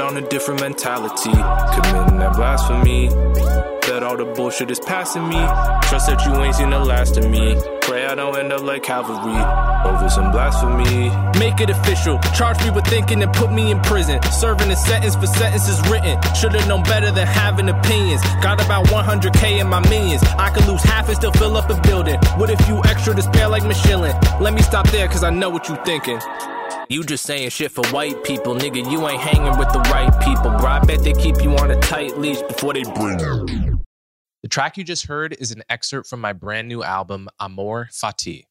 On a different mentality, committing that blasphemy. Bet all the bullshit is passing me. Trust that you ain't seen the last of me. Pray I don't end up like Calvary over some blasphemy. Make it official. Charge me with thinking and put me in prison. Serving a sentence for sentences written. Should've known better than having opinions. Got about 100k in my millions. I could lose half and still fill up a building. What if you extra despair like Michelin? Let me stop there, cause I know what you thinking. You just saying shit for white people, nigga. You ain't hanging with the right people, bro. I bet they keep you on a tight leash before they bring you. The track you just heard is an excerpt from my brand new album, Amor Fati.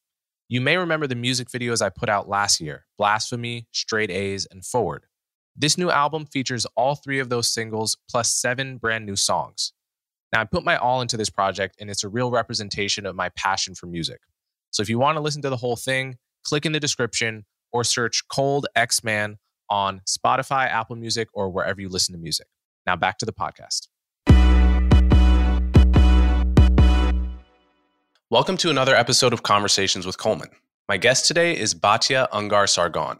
You may remember the music videos I put out last year Blasphemy, Straight A's, and Forward. This new album features all three of those singles plus seven brand new songs. Now, I put my all into this project, and it's a real representation of my passion for music. So if you want to listen to the whole thing, click in the description or search Cold X Man on Spotify, Apple Music, or wherever you listen to music. Now back to the podcast. Welcome to another episode of Conversations with Coleman. My guest today is Batya Ungar Sargon.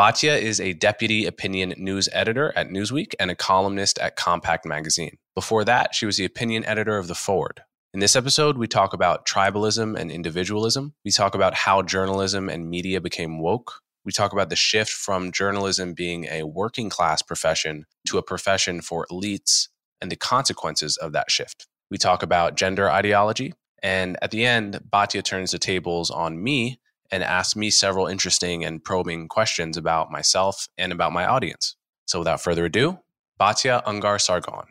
Batya is a deputy opinion news editor at Newsweek and a columnist at Compact Magazine. Before that, she was the opinion editor of The Forward. In this episode, we talk about tribalism and individualism. We talk about how journalism and media became woke. We talk about the shift from journalism being a working class profession to a profession for elites and the consequences of that shift. We talk about gender ideology. And at the end, Batya turns the tables on me and asks me several interesting and probing questions about myself and about my audience. So without further ado, Batya Ungar Sargon.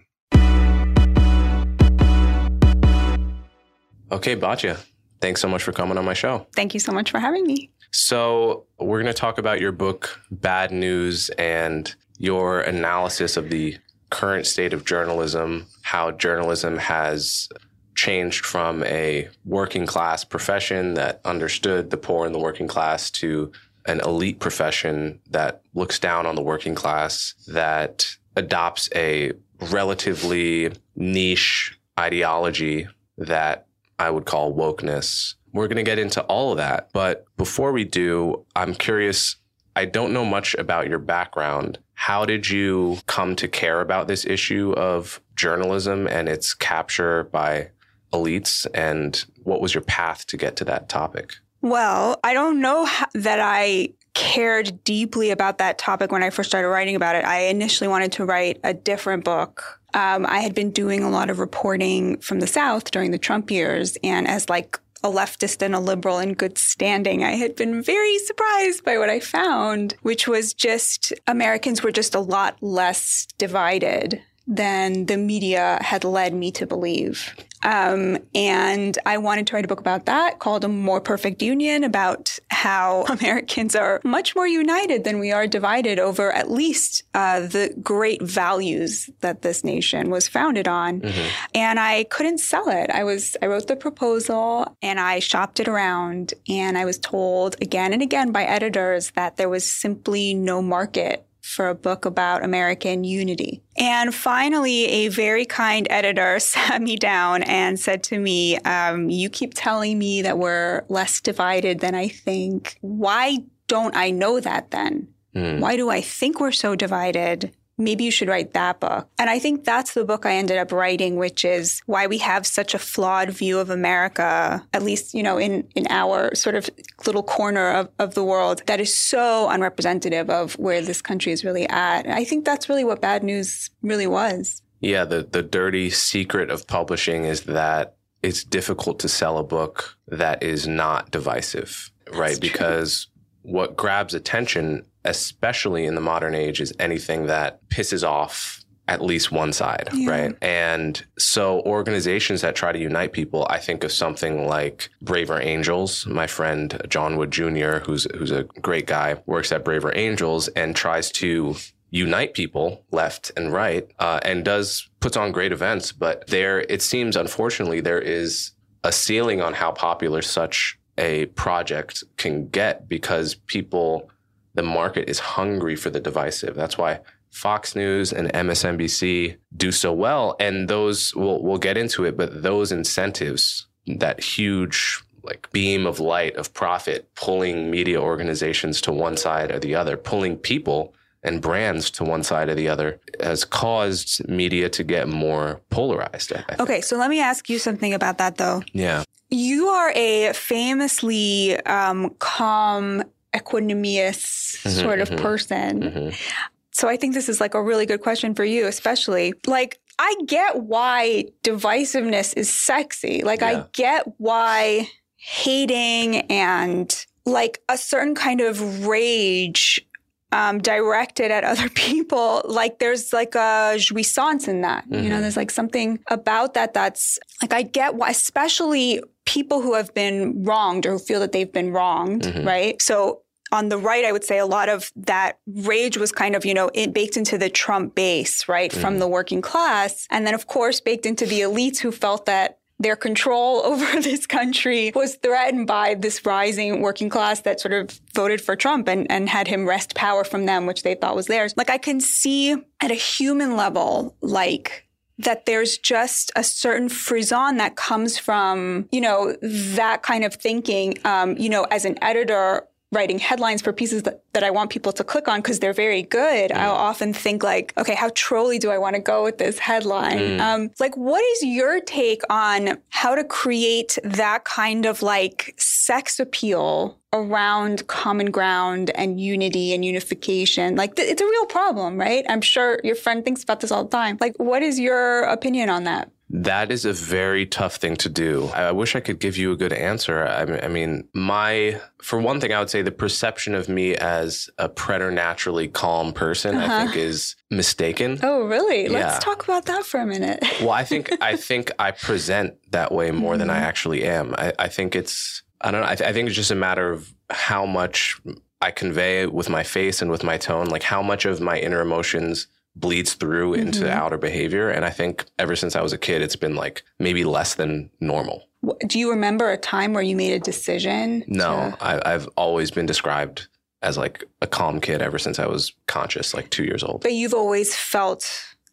Okay, Batya, thanks so much for coming on my show. Thank you so much for having me. So, we're going to talk about your book, Bad News, and your analysis of the current state of journalism, how journalism has changed from a working class profession that understood the poor and the working class to an elite profession that looks down on the working class, that adopts a relatively niche ideology that I would call wokeness. We're going to get into all of that. But before we do, I'm curious. I don't know much about your background. How did you come to care about this issue of journalism and its capture by elites? And what was your path to get to that topic? Well, I don't know that I cared deeply about that topic when I first started writing about it. I initially wanted to write a different book. Um, I had been doing a lot of reporting from the South during the Trump years, and as like a leftist and a liberal in good standing, I had been very surprised by what I found, which was just Americans were just a lot less divided than the media had led me to believe. Um, and I wanted to write a book about that called A More Perfect Union about how Americans are much more united than we are divided over at least uh, the great values that this nation was founded on. Mm-hmm. And I couldn't sell it. I was I wrote the proposal and I shopped it around and I was told again and again by editors that there was simply no market for a book about American unity. And finally, a very kind editor sat me down and said to me, um, You keep telling me that we're less divided than I think. Why don't I know that then? Mm. Why do I think we're so divided? Maybe you should write that book. And I think that's the book I ended up writing, which is why we have such a flawed view of America, at least, you know, in, in our sort of little corner of, of the world that is so unrepresentative of where this country is really at. And I think that's really what bad news really was. Yeah, the, the dirty secret of publishing is that it's difficult to sell a book that is not divisive, that's right? True. Because what grabs attention especially in the modern age, is anything that pisses off at least one side, yeah. right? And so organizations that try to unite people, I think of something like Braver Angels. My friend John Wood Jr., who's who's a great guy, works at Braver Angels and tries to unite people left and right, uh, and does puts on great events. But there, it seems unfortunately there is a ceiling on how popular such a project can get because people the market is hungry for the divisive. That's why Fox News and MSNBC do so well. And those, we'll, we'll get into it, but those incentives, that huge like beam of light of profit pulling media organizations to one side or the other, pulling people and brands to one side or the other has caused media to get more polarized. Okay, so let me ask you something about that though. Yeah. You are a famously um, calm, equanimous Mhm, sort of mhm, person. Mhm. So I think this is like a really good question for you, especially. Like, I get why divisiveness is sexy. Like, Yeah. I get why hating and like a certain kind of rage um, directed at other people, like there's like a jouissance in that. You know, Mhm. there's like something about that that's like, I get why, especially people who have been wronged or who feel that they've been wronged, Mhm. right? So on the right, I would say a lot of that rage was kind of, you know, it baked into the Trump base, right, from Mhm. the working class. And then, of course, baked into the elites who felt that their control over this country was threatened by this rising working class that sort of voted for Trump and, and had him wrest power from them, which they thought was theirs. Like, I can see at a human level, like, that there's just a certain frisson that comes from, you know, that kind of thinking. Um, you know, as an editor writing headlines for pieces that, that I want people to click on because they're very good, I'll often think like, okay, how trolly do I want to go with this headline? Mm. Um, like, what is your take on how to create that kind of like sex appeal around common ground and unity and unification? Like, th- it's a real problem, right? I'm sure your friend thinks about this all the time. Like, what is your opinion on that? That is a very tough thing to do. I wish I could give you a good answer. I mean, my, for one thing, I would say the perception of me as a preternaturally calm person, I Uh-huh. think is mistaken. Oh, really? Yeah. Let's talk about that for a minute. Well, I think, I think I present that way more than I Mm-hmm. actually am. I, I think it's, I don't know. I, th- I think it's just a matter of how much I convey with my face and with my tone, like how much of my inner emotions bleeds through into Mhm. outer behavior. And I think ever since I was a kid, it's been like maybe less than normal. Do you remember a time where you made a decision? No, to- I, I've always been described as like a calm kid ever since I was conscious, like two years old. but you've always felt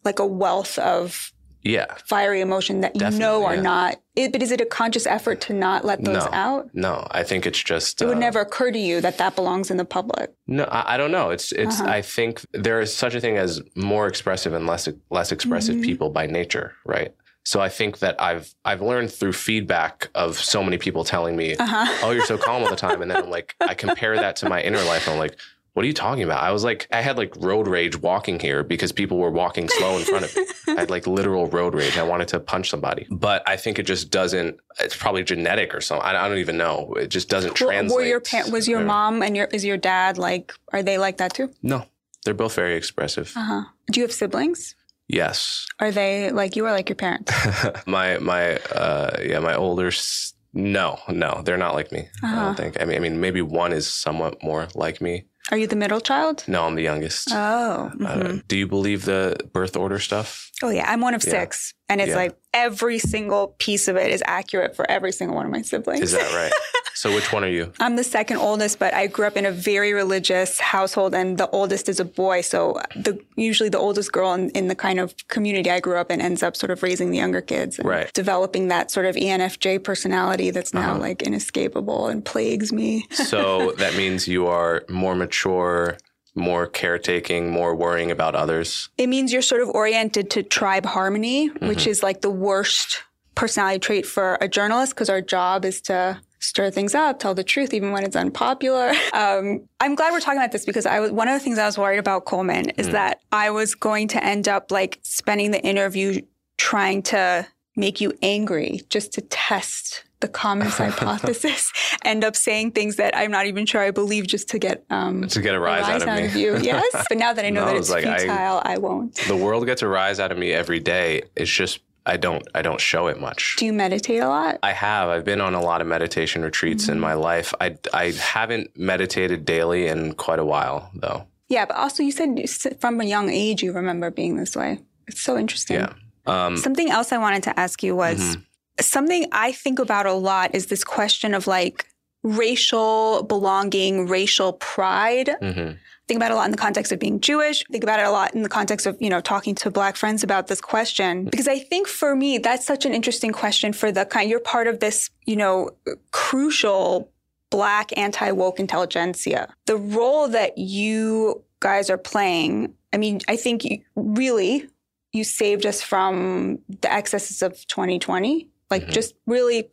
like a wealth of Yeah. fiery emotion that you know Definitely, are yeah. not. It, but is it a conscious effort to not let those No. out? No, I think it's just. It would uh, never occur to you that that belongs in the public. No, I, I don't know. It's it's. Uh-huh. I think there is such a thing as more expressive and less less expressive Mhm. people by nature, right? So I think that I've I've learned through feedback of so many people telling me, Uh huh. "Oh, you're so calm all the time," and then I'm like, I compare that to my inner life, and I'm like. What are you talking about? I was like, I had like road rage walking here because people were walking slow in front of me. I had like literal road rage. I wanted to punch somebody, but I think it just doesn't. It's probably genetic or something. I, I don't even know. It just doesn't translate. Were your pa- was your mom and your is your dad like? Are they like that too? No, they're both very expressive. Uh huh. Do you have siblings? Yes, Are they like you or like your parents? my my uh yeah my older s- no no they're not like me i Uh-huh. don't think i mean i mean maybe one is somewhat more like me Are you the middle child? no i'm the youngest Oh. Uh, mhm. do you believe the birth order stuff Oh yeah, I'm one of Yeah. six, and it's Yeah. like every single piece of it is accurate for every single one of my siblings. is that right so which one are you I'm the second oldest, but I grew up in a very religious household, and the oldest is a boy. So the usually the oldest girl in, in the kind of community I grew up in ends up sort of raising the younger kids, and Right. Developing that sort of ENFJ personality that's now Uh-huh. like inescapable and plagues me. so that means you are more mature more caretaking more worrying about others. It means you're sort of oriented to tribe harmony, which is like the worst personality trait for a journalist because our job is to stir things up, tell the truth, even when it's unpopular. Um, I'm glad we're talking about this because I was one of the things I was worried about Coleman is that I was going to end up like spending the interview trying to make you angry just to test the calmness hypothesis, end up saying things that I'm not even sure I believe just to get um, to get a rise, out of me you. Yes, but now that I know No, that it's like I- futile, I won't. the world gets a rise out of me every day it's just i don't i don't show it much Do you meditate a lot? I have. I've been on a lot of meditation retreats in my life. I, I haven't meditated daily in quite a while, though. Yeah, but also you said from a young age you remember being this way. It's so interesting. Yeah. Um, Something else I wanted to ask you was Mhm. Something I think about a lot is this question of like racial belonging, racial pride. mhm. Think about it a lot in the context of being Jewish. Think about it a lot in the context of, you know, talking to black friends about this question. Because I think for me, that's such an interesting question for the kind, you're part of this, you know, crucial black anti woke intelligentsia. The role that you guys are playing, I mean, I think you, really you saved us from the excesses of 2020 like mm-hmm. just really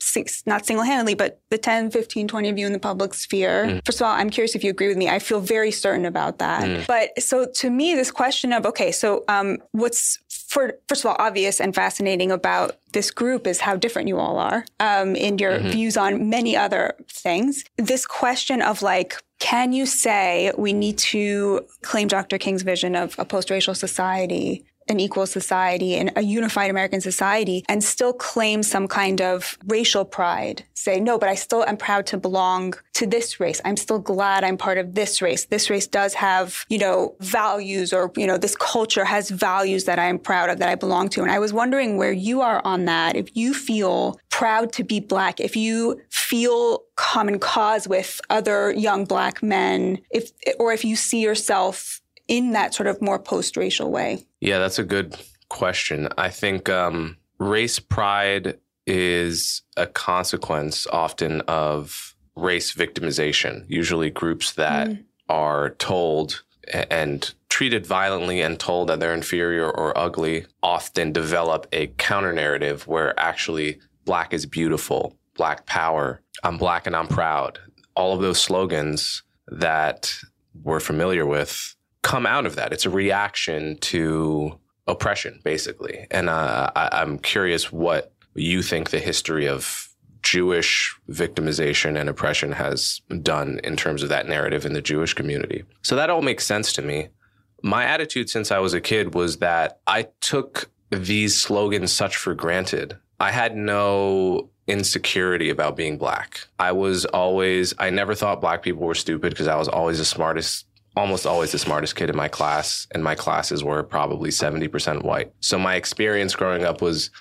not single-handedly but the 10 15 20 of you in the public sphere mm. first of all i'm curious if you agree with me i feel very certain about that mm. but so to me this question of okay so um, what's for, first of all obvious and fascinating about this group is how different you all are um, in your mm-hmm. views on many other things this question of like can you say we need to claim Dr. King's vision of a post-racial society an equal society and a unified American society and still claim some kind of racial pride. Say, no, but I still am proud to belong to this race. I'm still glad I'm part of this race. This race does have, you know, values or, you know, this culture has values that I'm proud of that I belong to. And I was wondering where you are on that. If you feel proud to be black, if you feel common cause with other young black men, if, or if you see yourself in that sort of more post racial way? Yeah, that's a good question. I think um, race pride is a consequence often of race victimization, usually groups that mm. are told and treated violently and told that they're inferior or ugly often develop a counter narrative where actually black is beautiful, black power, I'm black and I'm proud. All of those slogans that we're familiar with come out of that. It's a reaction to oppression, basically. And uh, I, am curious what you think the history of Jewish victimization and oppression has done in terms of that narrative in the Jewish community. So that all makes sense to me. My attitude since I was a kid was that I took these slogans such for granted. I had no insecurity about being black. I was always, I never thought black people were stupid because I was always the smartest almost always the smartest kid in my class, and my classes were probably 70% white. So my experience growing up was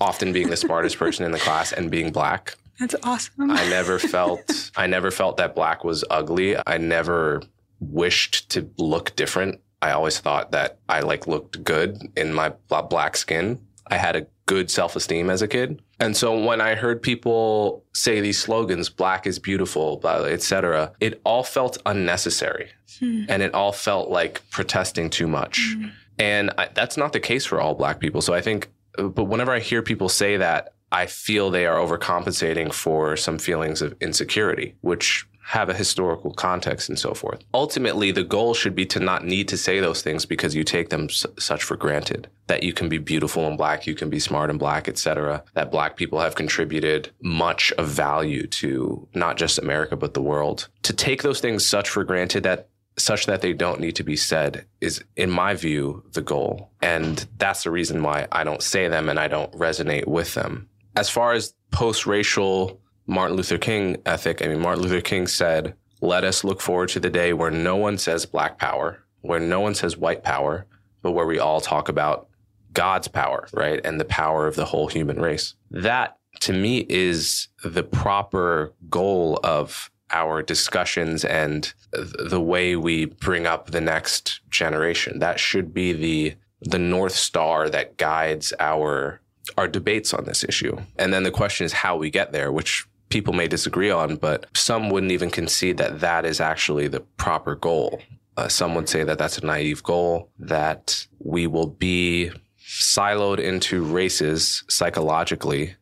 often being the smartest person in the class and being black. That's awesome. I never felt I never felt that black was ugly. I never wished to look different. I always thought that I like looked good in my black skin. I had a good self-esteem as a kid. And so when I heard people say these slogans, black is beautiful, etc., it all felt unnecessary. Hmm. And it all felt like protesting too much. Hmm. And I, that's not the case for all black people. So I think, but whenever I hear people say that, I feel they are overcompensating for some feelings of insecurity, which have a historical context and so forth. Ultimately, the goal should be to not need to say those things because you take them s- such for granted. That you can be beautiful and black, you can be smart and black, etc. That black people have contributed much of value to not just America but the world. To take those things such for granted that such that they don't need to be said is in my view the goal. And that's the reason why I don't say them and I don't resonate with them. As far as post-racial Martin Luther King ethic. I mean, Martin Luther King said, let us look forward to the day where no one says black power, where no one says white power, but where we all talk about God's power, right? And the power of the whole human race. That to me is the proper goal of our discussions and the way we bring up the next generation. That should be the the north star that guides our our debates on this issue. And then the question is how we get there, which people may disagree on, but some wouldn't even concede that that is actually the proper goal. Uh, some would say that that's a naive goal, that we will be siloed into races psychologically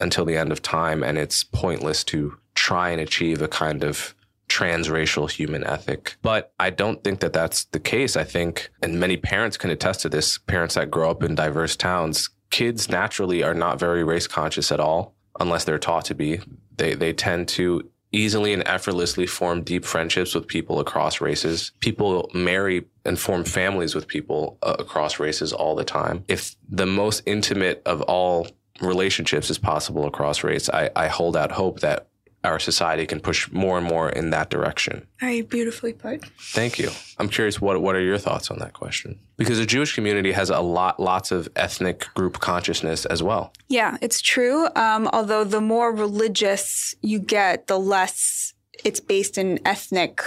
until the end of time, and it's pointless to try and achieve a kind of transracial human ethic. But I don't think that that's the case. I think, and many parents can attest to this, parents that grow up in diverse towns, kids naturally are not very race conscious at all unless they're taught to be. They they tend to easily and effortlessly form deep friendships with people across races. People marry and form families with people uh, across races all the time. If the most intimate of all relationships is possible across race, I, I hold out hope that our society can push more and more in that direction. Very beautifully put. Thank you. I'm curious what what are your thoughts on that question? Because the Jewish community has a lot lots of ethnic group consciousness as well. Yeah, it's true. Um, although the more religious you get, the less it's based in ethnic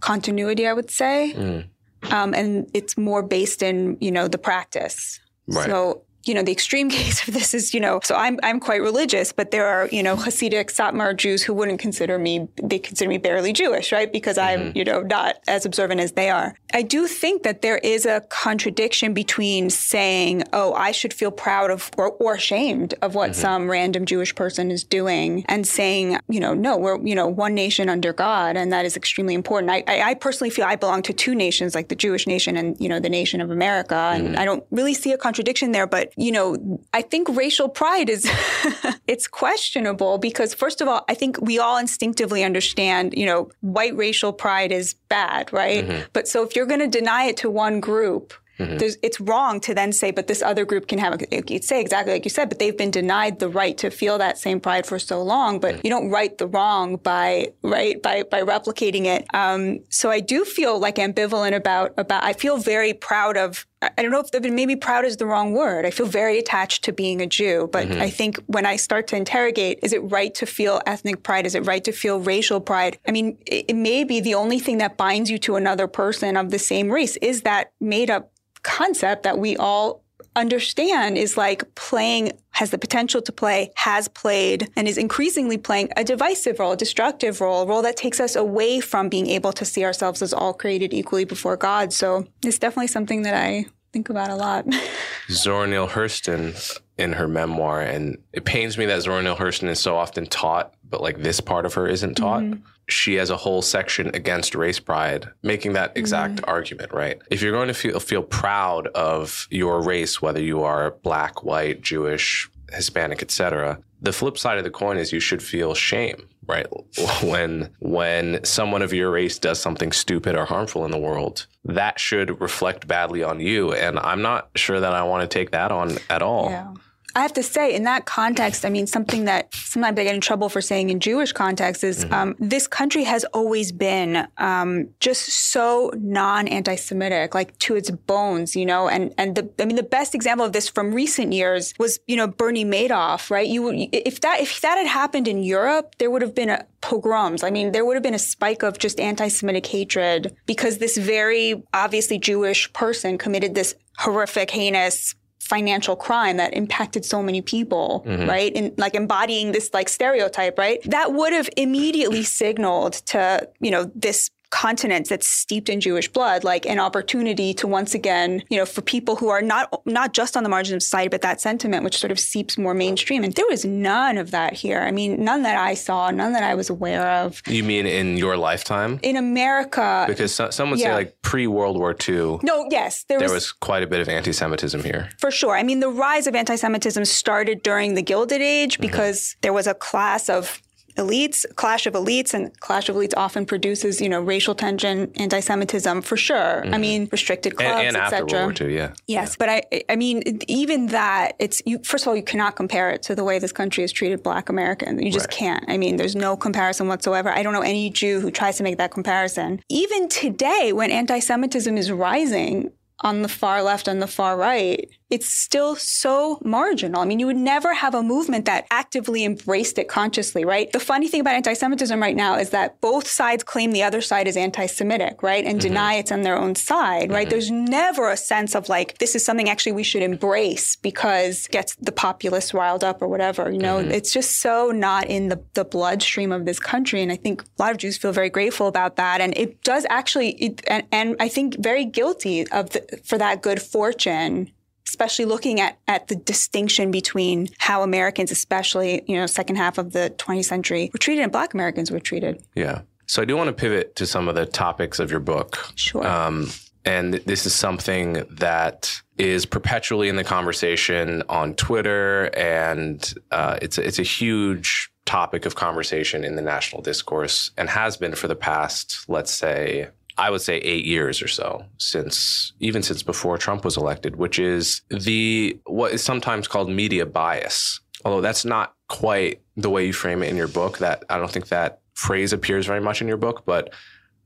continuity, I would say. Mm. Um, and it's more based in, you know, the practice. Right. So you know, the extreme case of this is, you know, so I'm I'm quite religious, but there are, you know, Hasidic Satmar Jews who wouldn't consider me they consider me barely Jewish, right? Because mm-hmm. I'm, you know, not as observant as they are. I do think that there is a contradiction between saying, "Oh, I should feel proud of or, or ashamed of what mm-hmm. some random Jewish person is doing," and saying, you know, no, we're you know one nation under God, and that is extremely important. I, I, I personally feel I belong to two nations, like the Jewish nation and you know the nation of America, and mm-hmm. I don't really see a contradiction there, but you know, I think racial pride is it's questionable because first of all, I think we all instinctively understand, you know, white racial pride is bad, right? Mm-hmm. But so if you're going to deny it to one group, Mm-hmm. it's wrong to then say, but this other group can have, it. you'd say exactly like you said, but they've been denied the right to feel that same pride for so long, but mm-hmm. you don't right the wrong by, right, by, by replicating it. Um, so I do feel like ambivalent about, about, I feel very proud of I don't know if maybe proud is the wrong word. I feel very attached to being a Jew, but mm-hmm. I think when I start to interrogate, is it right to feel ethnic pride? Is it right to feel racial pride? I mean, it, it may be the only thing that binds you to another person of the same race is that made up concept that we all understand is like playing has the potential to play, has played, and is increasingly playing a divisive role, a destructive role, a role that takes us away from being able to see ourselves as all created equally before God. So it's definitely something that I think about a lot. Zora Neale Hurston in her memoir, and it pains me that Zora Neale Hurston is so often taught, but like this part of her isn't taught. Mm-hmm she has a whole section against race pride, making that exact mm. argument, right? If you're going to feel, feel proud of your race, whether you are black, white, Jewish, Hispanic, etc., the flip side of the coin is you should feel shame, right? When when someone of your race does something stupid or harmful in the world, that should reflect badly on you. And I'm not sure that I want to take that on at all. Yeah. I have to say, in that context, I mean, something that sometimes I get in trouble for saying in Jewish context is mm-hmm. um, this country has always been um, just so non-anti-Semitic, like to its bones, you know. And and the I mean, the best example of this from recent years was you know Bernie Madoff, right? You if that if that had happened in Europe, there would have been a pogroms. I mean, there would have been a spike of just anti-Semitic hatred because this very obviously Jewish person committed this horrific, heinous financial crime that impacted so many people, mm-hmm. right? And like embodying this like stereotype, right? That would have immediately signaled to, you know, this continent that's steeped in Jewish blood, like an opportunity to once again, you know, for people who are not not just on the margins of society, but that sentiment which sort of seeps more mainstream. And there was none of that here. I mean, none that I saw, none that I was aware of. You mean in your lifetime? In America, because so, some would yeah. say like pre World War II. No, yes, there, there was, was quite a bit of anti-Semitism here. For sure. I mean, the rise of anti-Semitism started during the Gilded Age mm-hmm. because mm-hmm. there was a class of elites, clash of elites, and clash of elites often produces, you know, racial tension, anti-Semitism for sure. Mm-hmm. I mean, restricted clubs, etc. Yeah. Yes, yeah. but I, I mean, even that, it's you. First of all, you cannot compare it to the way this country has treated Black Americans. You just right. can't. I mean, there's no comparison whatsoever. I don't know any Jew who tries to make that comparison. Even today, when anti-Semitism is rising on the far left and the far right, it's still so marginal. I mean, you would never have a movement that actively embraced it consciously, right? The funny thing about anti Semitism right now is that both sides claim the other side is anti Semitic, right? And mm-hmm. deny it's on their own side, right? Mm-hmm. There's never a sense of like, this is something actually we should embrace because gets the populace riled up or whatever. You know, mm-hmm. it's just so not in the, the bloodstream of this country. And I think a lot of Jews feel very grateful about that. And it does actually, it, and, and I think very guilty of the, for that good fortune especially looking at, at the distinction between how Americans, especially, you know, second half of the 20th century, were treated and black Americans were treated. Yeah. So I do want to pivot to some of the topics of your book. Sure. Um, and this is something that is perpetually in the conversation on Twitter, and uh, it's a, it's a huge topic of conversation in the national discourse, and has been for the past, let's say, I would say eight years or so since even since before Trump was elected, which is the what is sometimes called media bias. Although that's not quite the way you frame it in your book. That I don't think that phrase appears very much in your book, but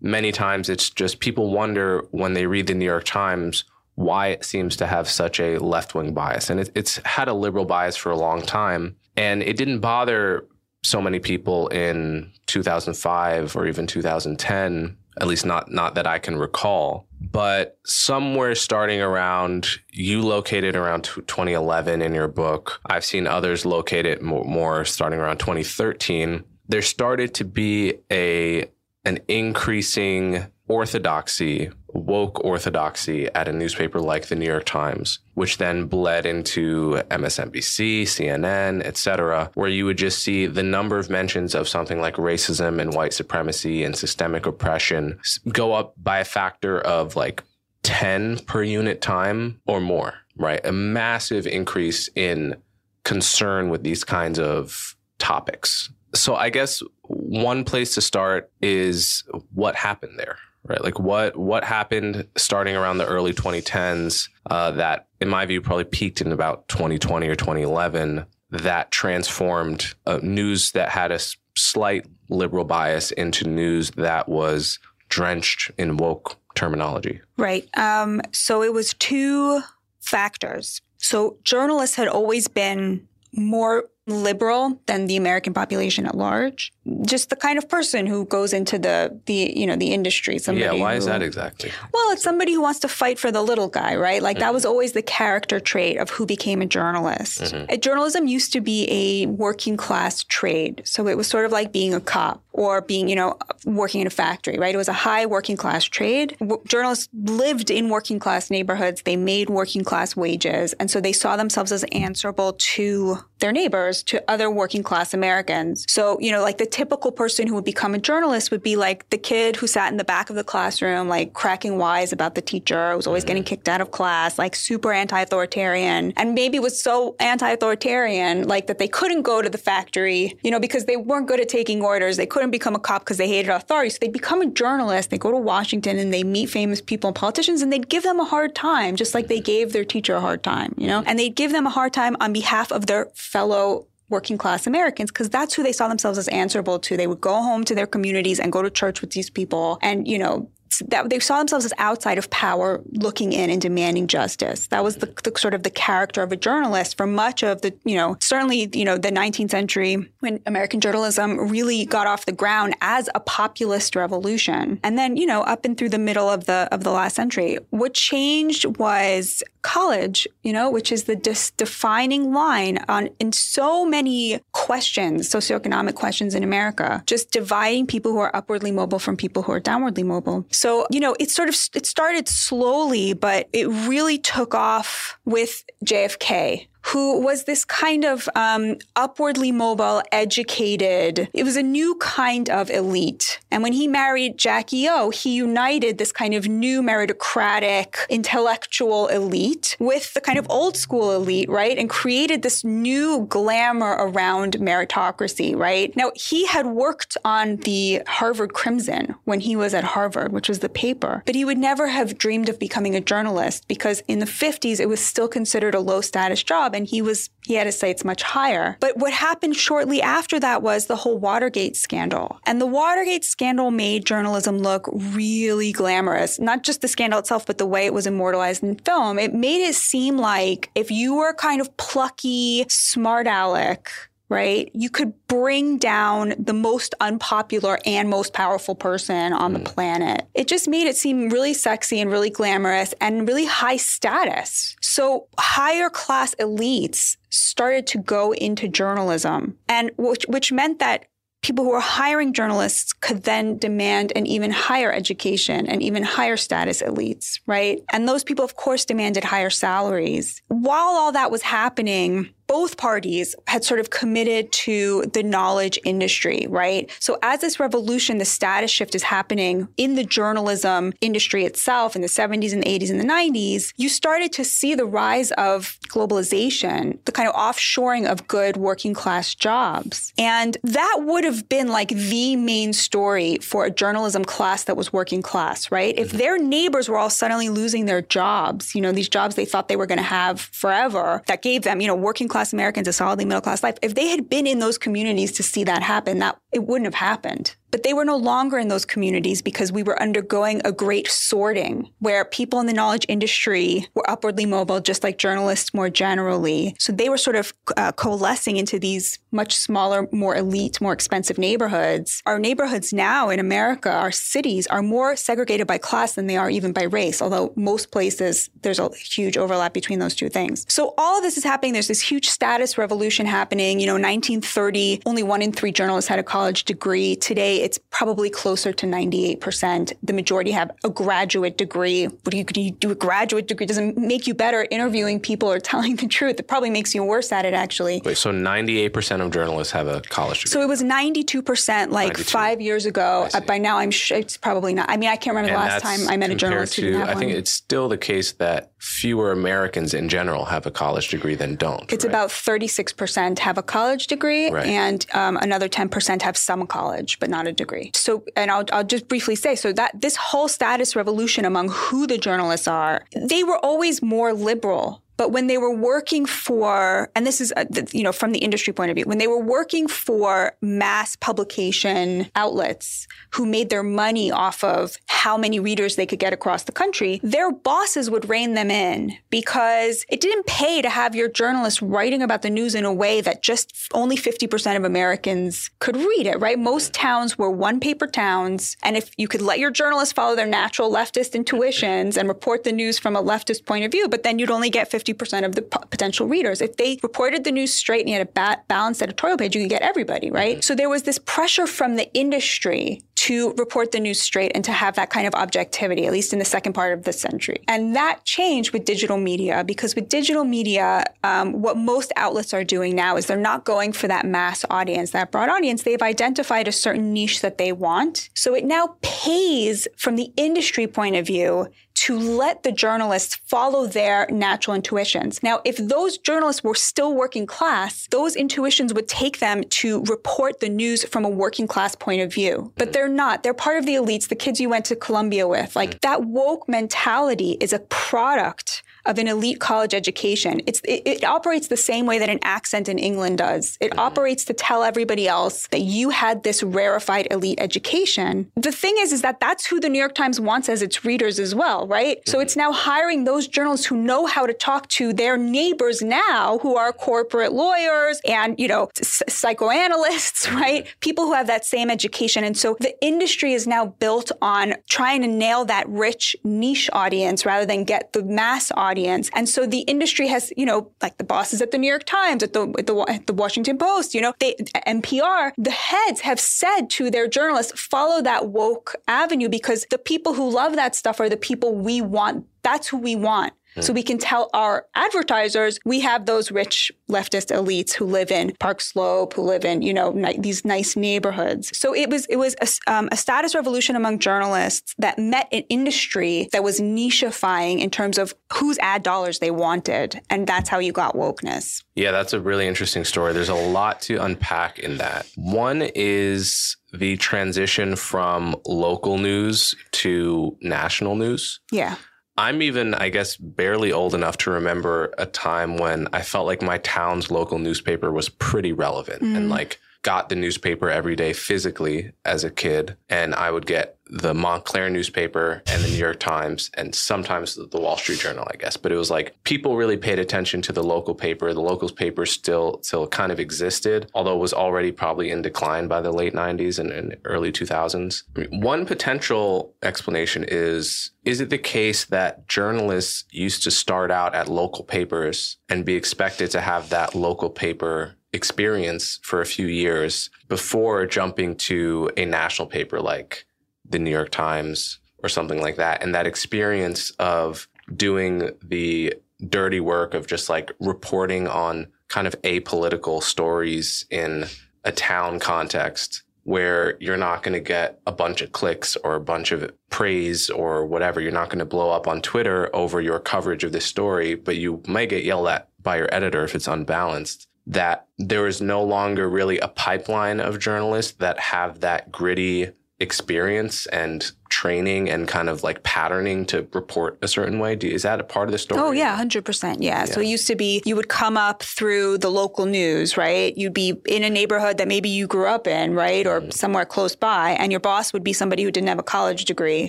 many times it's just people wonder when they read the New York Times why it seems to have such a left wing bias. And it, it's had a liberal bias for a long time. And it didn't bother so many people in 2005 or even 2010 at least not not that I can recall. But somewhere starting around, you located around 2011 in your book. I've seen others locate it more, more starting around 2013. There started to be a an increasing orthodoxy, woke orthodoxy at a newspaper like the New York Times, which then bled into MSNBC, CNN, etc., where you would just see the number of mentions of something like racism and white supremacy and systemic oppression go up by a factor of like 10 per unit time or more, right? A massive increase in concern with these kinds of topics. So I guess one place to start is what happened there, right? Like what what happened starting around the early 2010s uh, that, in my view, probably peaked in about 2020 or 2011 that transformed uh, news that had a slight liberal bias into news that was drenched in woke terminology. Right. Um, so it was two factors. So journalists had always been more liberal than the American population at large. Just the kind of person who goes into the the you know the industry. Somebody yeah, why who, is that exactly? Well, it's somebody who wants to fight for the little guy, right? Like mm-hmm. that was always the character trait of who became a journalist. Mm-hmm. Journalism used to be a working class trade, so it was sort of like being a cop or being you know working in a factory, right? It was a high working class trade. W- journalists lived in working class neighborhoods. They made working class wages, and so they saw themselves as answerable to their neighbors, to other working class Americans. So, you know, like the typical person who would become a journalist would be like the kid who sat in the back of the classroom, like cracking wise about the teacher, was always getting mm. kicked out of class, like super anti authoritarian, and maybe was so anti authoritarian, like that they couldn't go to the factory, you know, because they weren't good at taking orders. They couldn't become a cop because they hated authority. So they'd become a journalist. They go to Washington and they meet famous people and politicians and they'd give them a hard time, just like they gave their teacher a hard time, you know, and they'd give them a hard time on behalf of their fellow working class Americans because that's who they saw themselves as answerable to. They would go home to their communities and go to church with these people and, you know, that they saw themselves as outside of power, looking in and demanding justice. That was the, the, sort of the character of a journalist for much of the, you know, certainly, you know, the 19th century when American journalism really got off the ground as a populist revolution. And then, you know, up and through the middle of the of the last century, what changed was college, you know, which is the dis- defining line on in so many questions, socioeconomic questions in America, just dividing people who are upwardly mobile from people who are downwardly mobile. You know, it sort of it started slowly, but it really took off with JFK who was this kind of um, upwardly mobile, educated. It was a new kind of elite. And when he married Jackie O, he united this kind of new meritocratic, intellectual elite with the kind of old school elite, right? And created this new glamour around meritocracy, right? Now, he had worked on the Harvard Crimson when he was at Harvard, which was the paper, but he would never have dreamed of becoming a journalist because in the 50s, it was still considered a low status job job and he was he had his sights much higher. But what happened shortly after that was the whole Watergate scandal. And the Watergate scandal made journalism look really glamorous. Not just the scandal itself, but the way it was immortalized in film. It made it seem like if you were kind of plucky, smart aleck, right? You could bring down the most unpopular and most powerful person on mm. the planet. It just made it seem really sexy and really glamorous and really high status. So higher class elites started to go into journalism and which, which meant that people who are hiring journalists could then demand an even higher education and even higher status elites, right? And those people, of course, demanded higher salaries. While all that was happening, both parties had sort of committed to the knowledge industry, right? So as this revolution, the status shift is happening in the journalism industry itself in the 70s and the 80s and the 90s, you started to see the rise of globalization, the kind of offshoring of good working class jobs. And that would have been like the main story for a journalism class that was working class, right? If mm-hmm. their neighbors were all suddenly losing their jobs, you know, these jobs they thought they were going to have forever, that gave them, you know, working class Americans a solidly middle class life. If they had been in those communities to see that happen, that it wouldn't have happened. But they were no longer in those communities because we were undergoing a great sorting where people in the knowledge industry were upwardly mobile, just like journalists more generally. So they were sort of uh, coalescing into these much smaller, more elite, more expensive neighborhoods. Our neighborhoods now in America, our cities, are more segregated by class than they are even by race, although most places there's a huge overlap between those two things. So all of this is happening. There's this huge status revolution happening. You know, 1930, only one in three journalists had a college degree. Today, it's probably closer to 98%. The majority have a graduate degree. What do you, do you do a graduate degree? It doesn't make you better at interviewing people or telling the truth. It probably makes you worse at it, actually. Wait, so 98% of journalists have a college degree? So it was 92% like 92. five years ago. Uh, By now, I'm sure it's probably not. I mean, I can't remember the last time I met a journalist who didn't have I one. think it's still the case that fewer Americans in general have a college degree than don't. It's right? about 36% have a college degree, Right. and um, another 10% have some college, but not a degree. So, and I'll, I'll just briefly say so that this whole status revolution among who the journalists are, they were always more liberal. But when they were working for, and this is, uh, you know, from the industry point of view, when they were working for mass publication outlets who made their money off of how many readers they could get across the country, their bosses would rein them in because it didn't pay to have your journalist writing about the news in a way that just only 50% of Americans could read it, right? Most towns were one paper towns. And if you could let your journalists follow their natural leftist intuitions and report the news from a leftist point of view, but then you'd only get 50% of the p- potential readers. If they reported the news straight and you had a ba- balanced editorial page, you could get everybody, right? So there was this pressure from the industry to report the news straight and to have that kind of objectivity, at least in the second part of the century. And that changed with digital media because with digital media, um, what most outlets are doing now is they're not going for that mass audience, that broad audience. They've identified a certain niche that they want. So it now pays from the industry point of view to let the journalists follow their natural intuitions. Now, if those journalists were still working class, those intuitions would take them to report the news from a working class point of view. But they're not. They're part of the elites, the kids you went to Columbia with. Like that woke mentality is a product of an elite college education. It's, it, it operates the same way that an accent in England does. It mm-hmm. operates to tell everybody else that you had this rarefied elite education. The thing is, is that that's who the New York Times wants as its readers as well, right? So mm-hmm. it's now hiring those journalists who know how to talk to their neighbors now, who are corporate lawyers and, you know, s- psychoanalysts, right? Mm-hmm. People who have that same education. And so the industry is now built on trying to nail that rich niche audience rather than get the mass audience. And so the industry has, you know, like the bosses at the New York Times, at the at the, at the Washington Post, you know, they NPR, the heads have said to their journalists, follow that woke avenue because the people who love that stuff are the people we want. That's who we want. So we can tell our advertisers we have those rich leftist elites who live in Park Slope, who live in you know ni- these nice neighborhoods. So it was it was a, um, a status revolution among journalists that met an industry that was nichifying in terms of whose ad dollars they wanted, and that's how you got wokeness. Yeah, that's a really interesting story. There's a lot to unpack in that. One is the transition from local news to national news. Yeah. I'm even, I guess, barely old enough to remember a time when I felt like my town's local newspaper was pretty relevant and hmm. like got the newspaper every day physically as a kid. And I would get the Montclair newspaper and the New York Times and sometimes the Wall Street Journal, I guess. But it was like people really paid attention to the local paper. The local paper still still kind of existed, although it was already probably in decline by the late 90s and, and early 2000s. I mean, one potential explanation is is it the case that journalists used to start out at local papers and be expected to have that local paper experience for a few years before jumping to a national paper like the New York Times or something like that. And that experience of doing the dirty work of just like reporting on kind of apolitical stories in a town context where you're not going to get a bunch of clicks or a bunch of praise or whatever. You're not going to blow up on Twitter over your coverage of this story, but you may get yelled at by your editor if it's unbalanced. That there is no longer really a pipeline of journalists that have that gritty experience and training and kind of like patterning to report a certain way? Do, is that a part of the story? Oh yeah, hundred percent. Yeah. So it used to be you would come up through the local news, right? You'd be in a neighborhood that maybe you grew up in, right, or mm. somewhere close by, and your boss would be somebody who didn't have a college degree,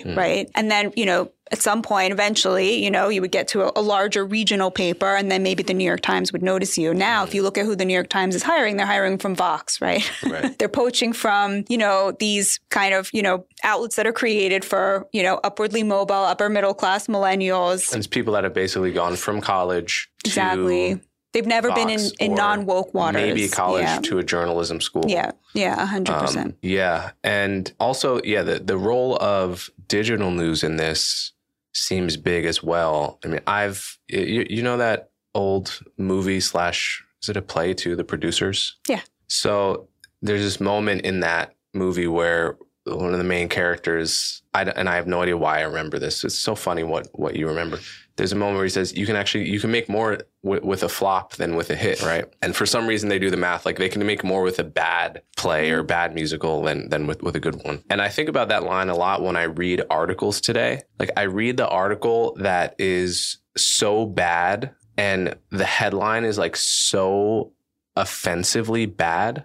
mm. right? And then you know at some point eventually you know you would get to a, a larger regional paper and then maybe the new york times would notice you now if mm. you look at who the new york times is hiring they're hiring from vox right, Right. they're poaching from you know these kind of you know outlets that are created for you know upwardly mobile upper middle class millennials And it's people that have basically gone from college to exactly they've never been in, in non-woke waters maybe college yeah to a journalism school. yeah yeah 100% Um, yeah, and also yeah, the the role of digital news in this seems big as well. I mean, I've you, you know that old movie slash is it a play to the producers? Yeah. So there's this moment in that movie where one of the main characters, I, and I have no idea why I remember this. It's so funny what what you remember. There's a moment where he says you can actually you can make more with, with a flop than with a hit, right? And for some reason they do the math like they can make more with a bad play or bad musical than than with with a good one. And I think about that line a lot when I read articles today. Like I read the article that is so bad and the headline is like so offensively bad.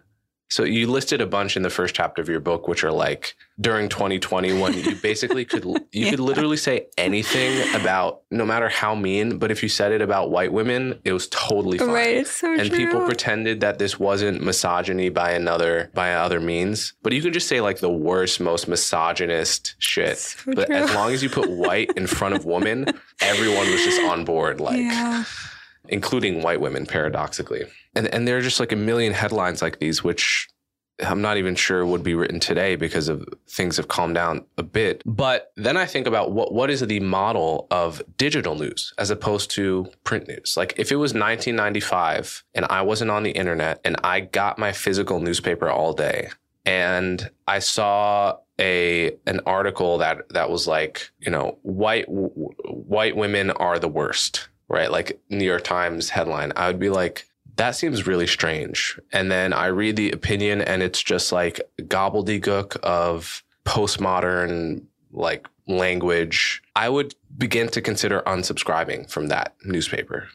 So you listed a bunch in the first chapter of your book, which are like during 2020 when you basically could you could literally say anything about no matter how mean, but if you said it about white women, it was totally fine. right it's so And true people pretended that this wasn't misogyny by another by other means, but you could just say like the worst, most misogynist shit. So but true. as long as you put white in front of woman, everyone was just on board. Like yeah including white women, paradoxically. And and there are just like a million headlines like these, which I'm not even sure would be written today because of things have calmed down a bit. But then I think about what what is the model of digital news as opposed to print news. Like if it was 1995 and I wasn't on the internet and I got my physical newspaper all day and I saw a an article that that was like you know white white women are the worst right like New York Times headline I would be like that seems really strange. And then I read the opinion and it's just like gobbledygook of postmodern like language. I would begin to consider unsubscribing from that newspaper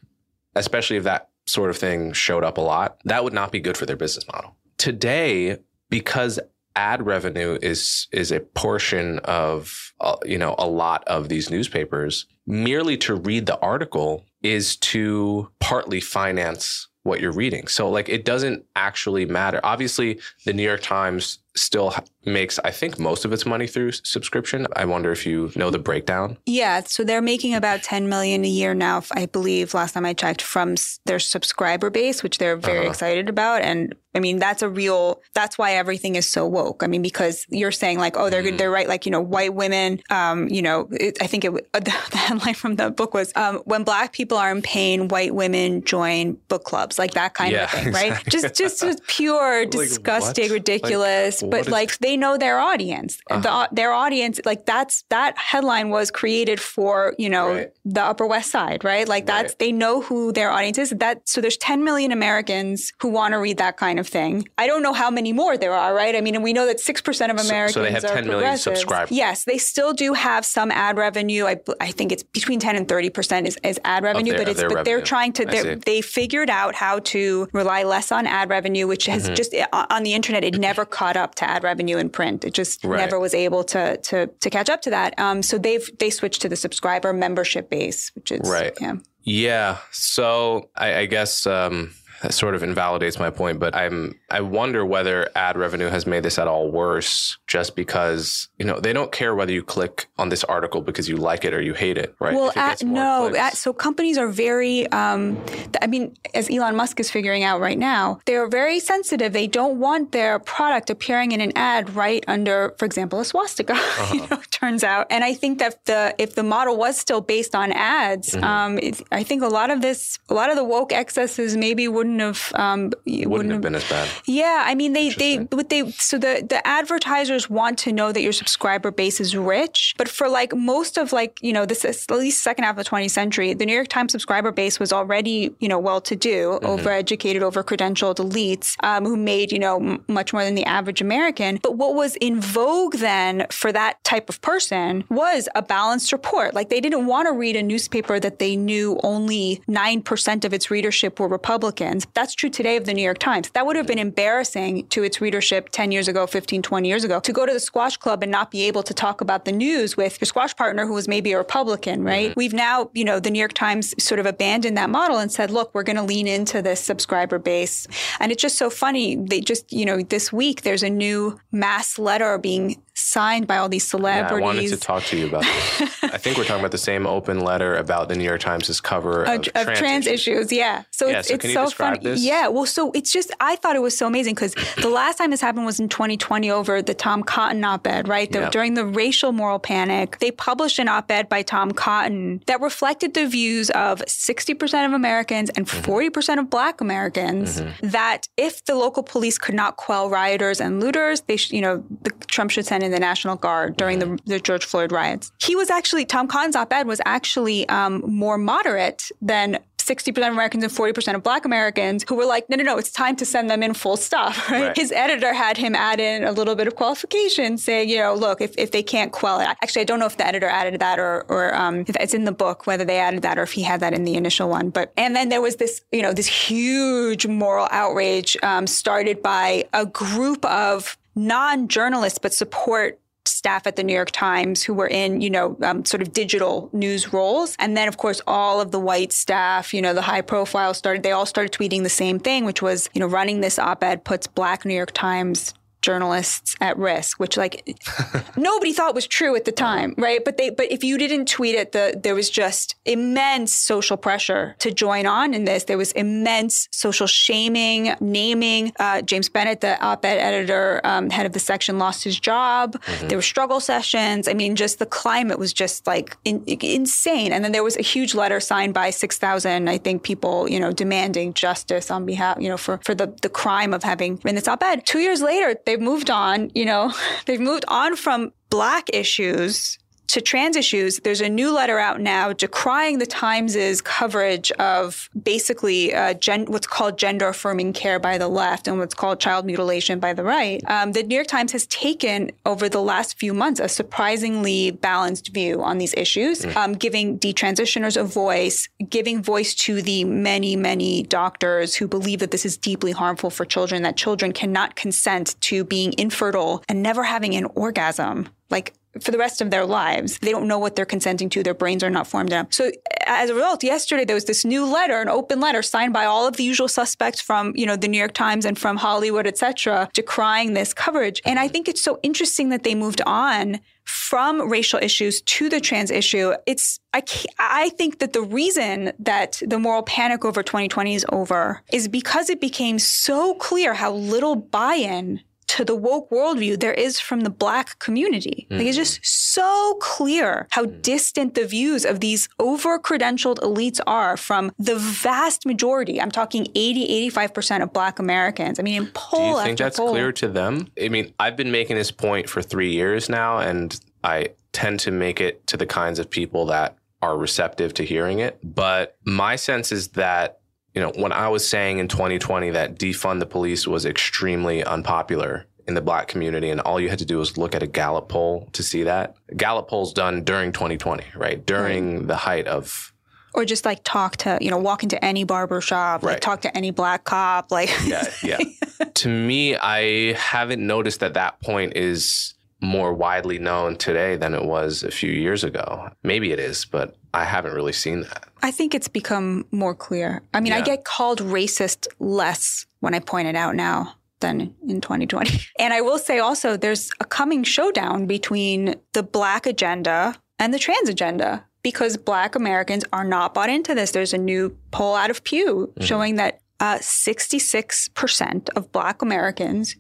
especially if that sort of thing showed up a lot. That would not be good for their business model. Today because ad revenue is is a portion of uh, you know a lot of these newspapers merely to read the article is to partly finance what you're reading. So like it doesn't actually matter. Obviously the new york times still makes i think most of its money through subscription i wonder if you know the breakdown Yeah, so they're making about 10 million a year now, I believe, last time I checked, from their subscriber base, which they're very Uh-huh. excited about. And I mean, that's a real, that's why everything is so woke. I mean, because you're saying like, oh, they're Mm-hmm. they're right, like, you know, white women, um, you know, it, I think it, the, headline from the book was, um, when black people are in pain, white women join book clubs, like that kind Yeah, of thing, right? exactly. Just, just pure, disgusting, Like, ridiculous, what but like they know their audience. The, their audience, like that's that headline was created for you know Right. the Upper West Side, right? Like that's Right. they know who their audience is. That so there's 10 million Americans who want to read that kind of thing. I don't know how many more there are, right? I mean, and we know that six percent of So- so Americans they have are 10 million subscribers. Yes, they still do have some ad revenue. I, I think it's between 10 and 30 percent is, is ad revenue, their- but it's but they're trying to they're, they figured out how to rely less on ad revenue, which has Mm-hmm. just on the internet it never caught up to ad revenue in print. It just Right. never was able to to to catch up to that. Um, so they've they switched to the subscriber membership base, which is Right. Yeah. Yeah. So I, I guess um, that sort of invalidates my point, but I'm I wonder whether ad revenue has made this at all worse just because you know they don't care whether you click on this article because you like it or you hate it, right? Well, at, no. At, so companies are very. Um, I mean, as Elon Musk is figuring out right now, they are very sensitive. They don't want their product appearing in an ad right under, for example, a swastika. Uh-huh. you know, it turns out, and I think that the if the model was still based on ads, Mm-hmm. um, it, I think a lot of this, a lot of the woke excesses maybe wouldn't wouldn't have um, it wouldn't, have been as bad. Yeah, I mean they they what they so the the advertisers want to know that your subscriber base is rich, but for like most of like you know this is at least second half of the 20th century, the New York Times subscriber base was already you know well to do, mm-hmm. overeducated, overcredentialed elites um, who made you know m- much more than the average American. But what was in vogue then for that type of person was a balanced report. Like they didn't want to read a newspaper that they knew only nine percent of its readership were Republicans. That's true today of the New York Times. That would have been embarrassing to its readership 10 years ago, 15, 20 years ago, to go to the squash club and not be able to talk about the news with your squash partner who was maybe a Republican, right? Mm-hmm. We've now, you know, the New York Times sort of abandoned that model and said, look, we're going to lean into this subscriber base. And it's just so funny. They just, you know, this week there's a new mass letter being signed by all these celebrities. Yeah, I wanted to talk to you about this. I think we're talking about the same open letter about the New York Times' cover of, of, of trans, trans issues. issues. Yeah. So yeah, it's, so it's so funny. This? Yeah. Well, so it's just I thought it was so amazing because the last time this happened was in 2020 over the Tom Cotton op-ed, right? The, yeah. During the racial moral panic, they published an op-ed by Tom Cotton that reflected the views of 60% of Americans and mm-hmm. 40% of Black Americans mm-hmm. that if the local police could not quell rioters and looters, they sh- you know the, Trump should send in the National Guard during the, the George Floyd riots. He was actually Tom Cotton's op-ed was actually um, more moderate than 60% of Americans and 40% of black Americans who were like, no, no, no, it's time to send them in full stuff. Right? right? His editor had him add in a little bit of qualification saying, you know, look, if, if they can't quell it, actually, I don't know if the editor added that or, or um, if it's in the book, whether they added that or if he had that in the initial one. But, and then there was this, you know, this huge moral outrage um, started by a group of non-journalists but support staff at the New York Times who were in, you know, um, sort of digital news roles. And then, of course, all of the white staff, you know, the high profile started, they all started tweeting the same thing, which was, you know, running this op ed puts Black New York Times journalists at risk, which like nobody thought was true at the time, right? But they, but if you didn't tweet it, the there was just immense social pressure to join on in this. There was immense social shaming, naming. Uh, James Bennet the op-ed editor, um, head of the section, lost his job. Mm-hmm. There were struggle sessions. I mean, just the climate was just like in, insane. And then there was a huge letter signed by six thousand, I think, people, you know, demanding justice on behalf, you know, for for the the crime of having written this op-ed. Two years later, they they've moved on, you know, they've moved on from black issues to trans issues, there's a new letter out now decrying the Times' coverage of basically uh, gen- what's called gender affirming care by the left and what's called child mutilation by the right. Um, the New York Times has taken over the last few months a surprisingly balanced view on these issues, mm. um, giving detransitioners a voice, giving voice to the many, many doctors who believe that this is deeply harmful for children, that children cannot consent to being infertile and never having an orgasm. Like for the rest of their lives. They don't know what they're consenting to. Their brains are not formed enough. So as a result, yesterday there was this new letter, an open letter signed by all of the usual suspects from, you know, the New York Times and from Hollywood, et cetera, decrying this coverage. And I think it's so interesting that they moved on from racial issues to the trans issue. It's I I think that the reason that the moral panic over 2020 is over is because it became so clear how little buy-in to the woke worldview there is from the black community. Mm. Like it's just so clear how mm. distant the views of these over credentialed elites are from the vast majority. I'm talking 80, 85% of black Americans. I mean, in poll Do you think that's poll, clear to them? I mean, I've been making this point for three years now, and I tend to make it to the kinds of people that are receptive to hearing it. But my sense is that you know, when I was saying in 2020 that defund the police was extremely unpopular in the black community, and all you had to do was look at a Gallup poll to see that. Gallup poll's done during 2020, right? During the height of or just like talk to you know walk into any barber shop right. like talk to any black cop like yeah yeah to me i haven't noticed that that point is more widely known today than it was a few years ago maybe it is but I haven't really seen that. I think it's become more clear. I mean, yeah. I get called racist less when I point it out now than in 2020. And I will say also, there's a coming showdown between the black agenda and the trans agenda because black Americans are not bought into this. There's a new poll out of Pew mm-hmm. showing that uh, 66% of black Americans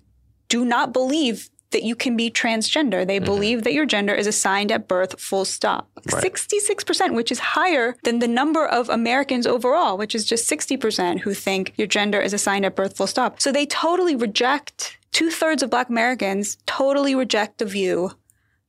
do not believe that you can be transgender. They mm-hmm. believe that your gender is assigned at birth, full stop. Right. 66%, which is higher than the number of Americans overall, which is just 60% who think your gender is assigned at birth, full stop. So they totally reject, two thirds of Black Americans totally reject the view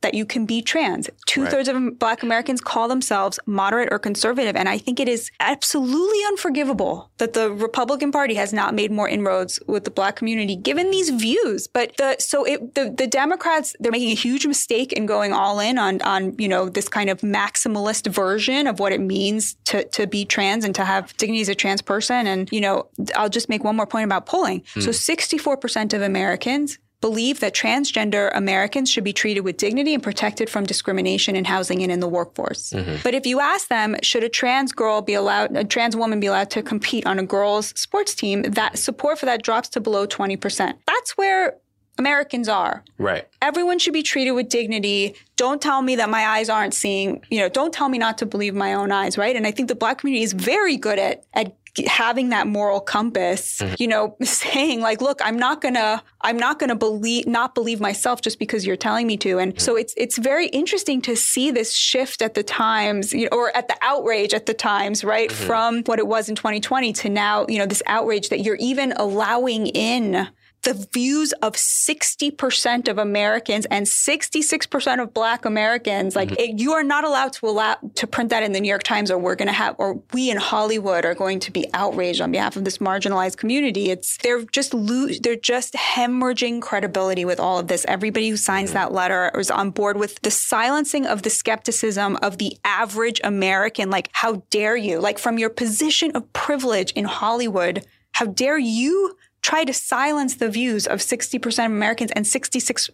that you can be trans. Two thirds of Black Americans call themselves moderate or conservative. And I think it is absolutely unforgivable that the Republican Party has not made more inroads with the Black community given these views. But the, so it, the, the Democrats, they're making a huge mistake in going all in on, on, you know, this kind of maximalist version of what it means to, to be trans and to have dignity as a trans person. And, you know, I'll just make one more point about polling. So hmm. 64% of Americans believe that transgender Americans should be treated with dignity and protected from discrimination in housing and in the workforce. Mm-hmm. But if you ask them, should a trans girl be allowed, a trans woman be allowed to compete on a girls' sports team, that support for that drops to below 20%. That's where Americans are. Right. Everyone should be treated with dignity. Don't tell me that my eyes aren't seeing, you know, don't tell me not to believe my own eyes, right? And I think the black community is very good at, at having that moral compass, mm-hmm. you know, saying like, look, I'm not gonna, I'm not gonna believe, not believe myself just because you're telling me to. And mm-hmm. so it's, it's very interesting to see this shift at the times, you know, or at the outrage at the times, right? Mm-hmm. From what it was in 2020 to now, you know, this outrage that you're even allowing in the views of 60% of Americans and 66% of black Americans. Like mm-hmm. it, you are not allowed to allow to print that in the New York Times or we're going to have, or we in Hollywood are going to be outraged on behalf of this marginalized community. It's, they're just lose, they're just hemorrhaging credibility with all of this. Everybody who signs mm-hmm. that letter is on board with the silencing of the skepticism of the average American. Like, how dare you? Like from your position of privilege in Hollywood, how dare you try to silence the views of 60% of Americans and 66%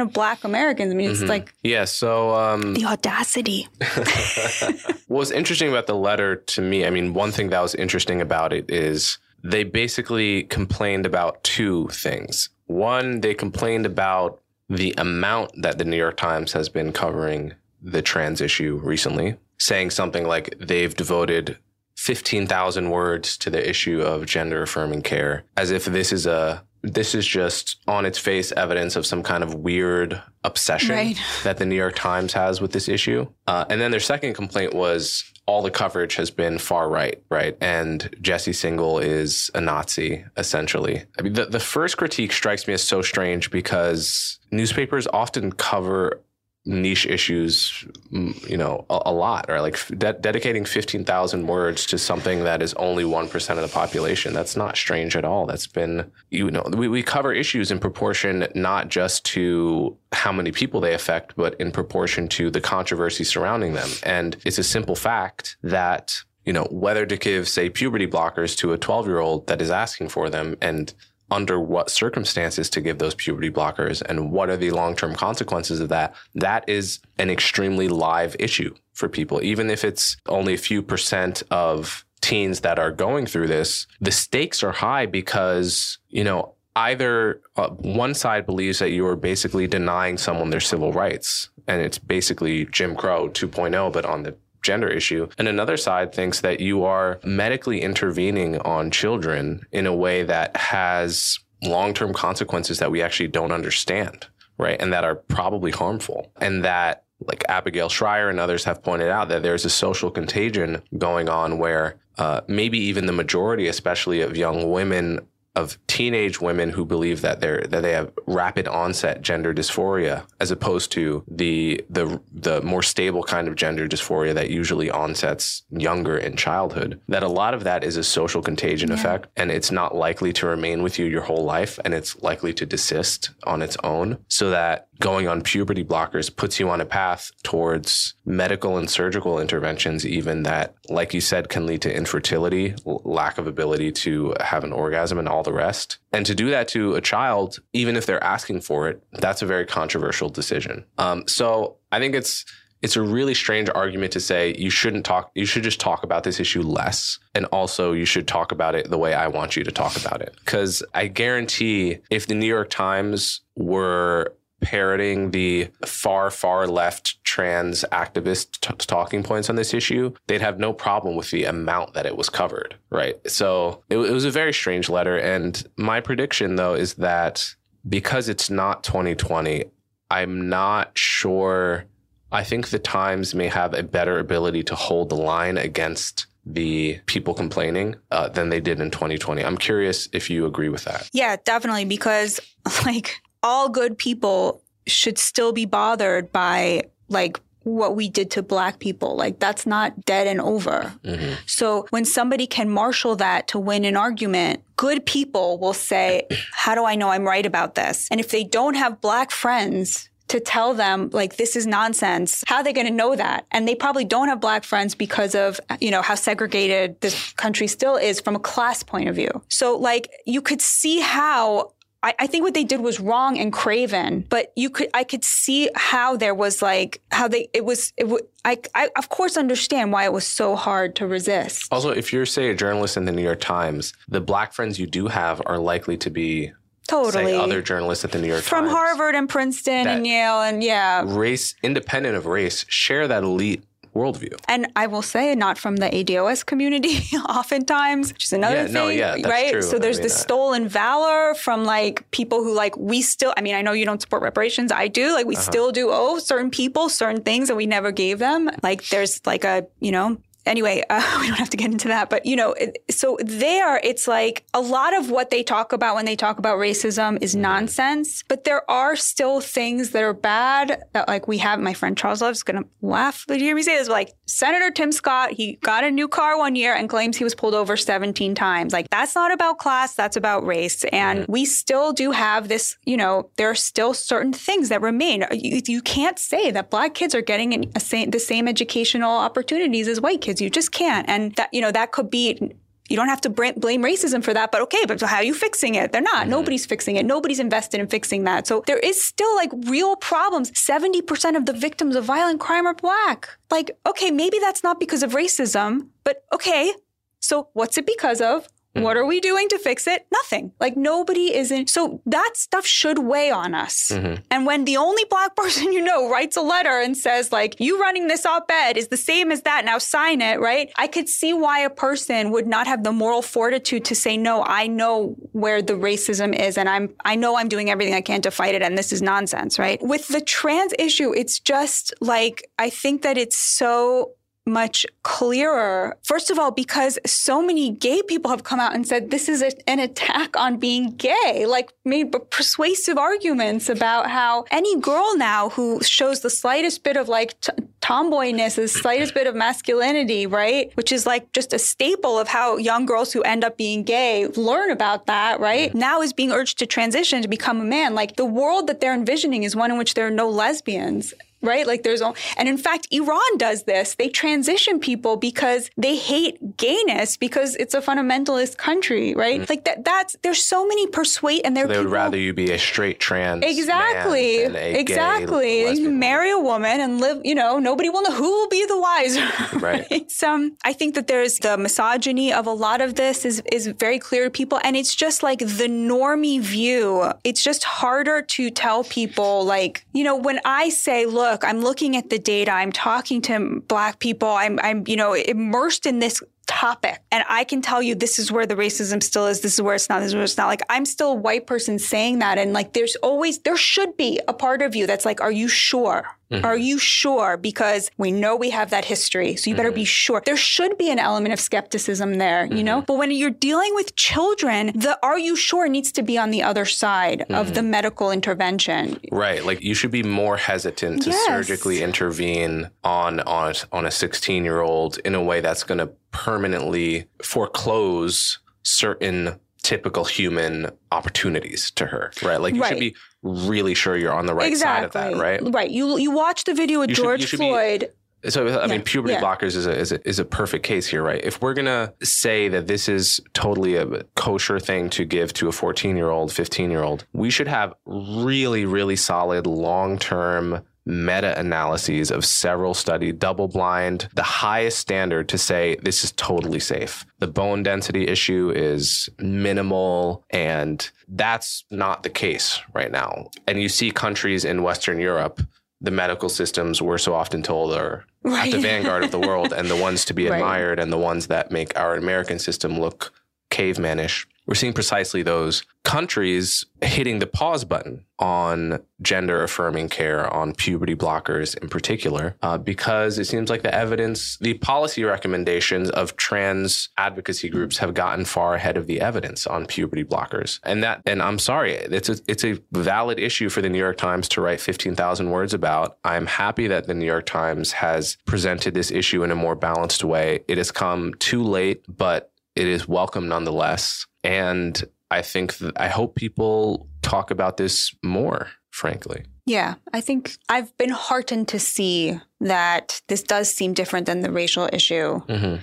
of black Americans. I mean, it's like Yeah. So, um, the audacity. what was interesting about the letter to me, I mean, one thing that was interesting about it is they basically complained about two things. One, they complained about the amount that the New York Times has been covering the trans issue recently, saying something like they've devoted 15,000 words to the issue of gender affirming care as if this is a this is just on its face evidence of some kind of weird obsession Right. that the New York Times has with this issue. Uh, and then their second complaint was all the coverage has been far right, right? And Jesse Singal is a Nazi, essentially. I mean, the, the first critique strikes me as so strange because newspapers often cover niche issues, mm, you know, a, a lot, or like de- dedicating 15,000 words to something that is only 1% of the population. That's not strange at all. That's been, you know, we, we cover issues in proportion not just to how many people they affect, but in proportion to the controversy surrounding them. And it's a simple fact that you know, whether to give, say, puberty blockers to a 12 year old that is asking for them and under what circumstances to give those puberty blockers and what are the long term consequences of that, that is an extremely live issue for people. Even if it's only a few percent of teens that are going through this, the stakes are high because, you know, either uh, one side believes that you are basically denying someone their civil rights and it's basically Jim Crow 2.0 but on the gender issue. And another side thinks that you are medically intervening on children in a way that has long-term consequences that we actually don't understand right? And that are probably harmful. And that like Abigail Shrier and others have pointed out that there's a social contagion going on where uh, maybe even the majority, especially of young women, of teenage women who believe that they're that they have rapid onset gender dysphoria, as opposed to the the the more stable kind of gender dysphoria that usually onsets younger in childhood. That a lot of that is a social contagion effect, and it's not likely to remain with you your whole life, and it's likely to desist on its own. So that going on puberty blockers puts you on a path towards medical and surgical interventions, even that, like you said, can lead to infertility, lack of ability to have an orgasm, and all the rest. And to do that to a child, even if they're asking for it, that's a very controversial decision. Um, so I think it's it's a really strange argument to say you shouldn't talk you should just talk about this issue less and also you should talk about it the way I want you to talk about it cuz I guarantee if the New York Times were parroting the far far left trans activist t- talking points on this issue they'd have no problem with the amount that it was covered right so it, it was a very strange letter and my prediction though is that because it's not 2020, I'm not sure. I think the Times may have a better ability to hold the line against the people complaining uh, than they did in 2020. I'm curious if you agree with that. Yeah, definitely. Because like all good people should still be bothered by like what we did to black people. Like that's not dead and over. Mm-hmm. So when somebody can marshal that to win an argument, good people will say, how do I know I'm right about this? And if they don't have black friends to tell them like this is nonsense how are they going to know that and they probably don't have black friends because of you know how segregated this country still is from a class point of view so like you could see how I, I, think what they did was wrong and craven, but you could, I could see how there was like, how they, it was, it w- I, I, of course understand why it was so hard to resist. Also, if you're, say, a journalist in the New York Times, the black friends you do have are likely to be totally other journalists at the New York Times. from Times. Harvard and Princeton and Yale and yeah, race independent of race share that elite worldview. And I will say, not from the ADOS community, oftentimes, which is another yeah, thing, no, yeah, right? True. So there's I mean, this stolen valor from like people who like we still. I mean, I know you don't support reparations. I do. Like we uh-huh. still do owe certain people certain things that we never gave them. Like there's like a you know anyway, uh, we don't have to get into that. But, you know, so there, it's like a lot of what they talk about when they talk about racism is mm-hmm. nonsense. But there are still things that are bad that, like, we have. My friend Charles Love's going to laugh to hear me say this. Like, Senator Tim Scott, he got a new car one year and claims he was pulled over 17 times. Like, that's not about class, that's about race. And we still do have this, you know, there are still certain things that remain. You, you can't say that black kids are getting a, the same educational opportunities as white kids. You just can't. And that, you know, that could be you don't have to blame racism for that, but okay, but how are you fixing it? They're not. Mm-hmm. Nobody's fixing it. Nobody's invested in fixing that. So there is still like real problems. 70% of the victims of violent crime are black. Like, okay, maybe that's not because of racism, but okay. So what's it because of? Mm-hmm. What are we doing to fix it? Nothing. Like nobody isn't. So that stuff should weigh on us. Mm-hmm. And when the only black person you know writes a letter and says, like, you running this op ed is the same as that, now sign it, right? I could see why a person would not have the moral fortitude to say, no, I know where the racism is and I'm, I know I'm doing everything I can to fight it and this is nonsense, right? With the trans issue, it's just like, I think that it's so much clearer. First of all, because so many gay people have come out and said this is a, an attack on being gay, like made persuasive arguments about how any girl now who shows the slightest bit of like t- tomboyness, the slightest bit of masculinity, right? Which is like just a staple of how young girls who end up being gay learn about that, right? Now is being urged to transition to become a man. Like the world that they're envisioning is one in which there are no lesbians right? Like there's, all, and in fact, Iran does this. They transition people because they hate gayness because it's a fundamentalist country, right? Mm-hmm. Like that. That's there's so many persuade, and there. So they people, would rather you be a straight trans. Exactly. exactly. You marry a woman and live. You know, nobody will know who will be the wiser. Right. right? um, I think that there's the misogyny of a lot of this is is very clear to people, and it's just like the normie view. It's just harder to tell people, like you know, when I say, look look, I'm looking at the data. I'm talking to black people. I'm, I'm, you know, immersed in this topic. And I can tell you this is where the racism still is. This is where it's not. This is where it's not. Like I'm still a white person saying that. And like there's always, there should be a part of you that's like, are you sure? Mm-hmm. Are you sure? Because we know we have that history. So you better mm-hmm. be sure. There should be an element of skepticism there, you mm-hmm. know? But when you're dealing with children, the are you sure needs to be on the other side of the mm-hmm. medical intervention. Right. Like you should be more hesitant to yes. surgically intervene on on on a 16 year old in a way that's going to permanently foreclose certain typical human opportunities to her, right? Like you right. should be really sure you're on the right exactly. side of that, right? Right. You you watch the video with you George should, Floyd. Be, so I yeah. mean, puberty yeah. blockers is a, is a is a perfect case here, right? If we're gonna say that this is totally a kosher thing to give to a 14 year old, 15 year old, we should have really really solid long term meta analyses of several studies, double blind, the highest standard to say this is totally safe. The bone density issue is minimal, and that's not the case right now. And you see countries in Western Europe, the medical systems we're so often told are right. at the vanguard of the world and the ones to be right. admired and the ones that make our American system look cavemanish. We're seeing precisely those countries hitting the pause button on gender affirming care, on puberty blockers in particular, uh, because it seems like the evidence, the policy recommendations of trans advocacy groups have gotten far ahead of the evidence on puberty blockers. And that, and I'm sorry, it's a, it's a valid issue for the New York Times to write 15,000 words about. I'm happy that the New York Times has presented this issue in a more balanced way. It has come too late, but it is welcome nonetheless. And I think th- I hope people talk about this more, frankly. Yeah, I think I've been heartened to see that this does seem different than the racial issue. Mm-hmm.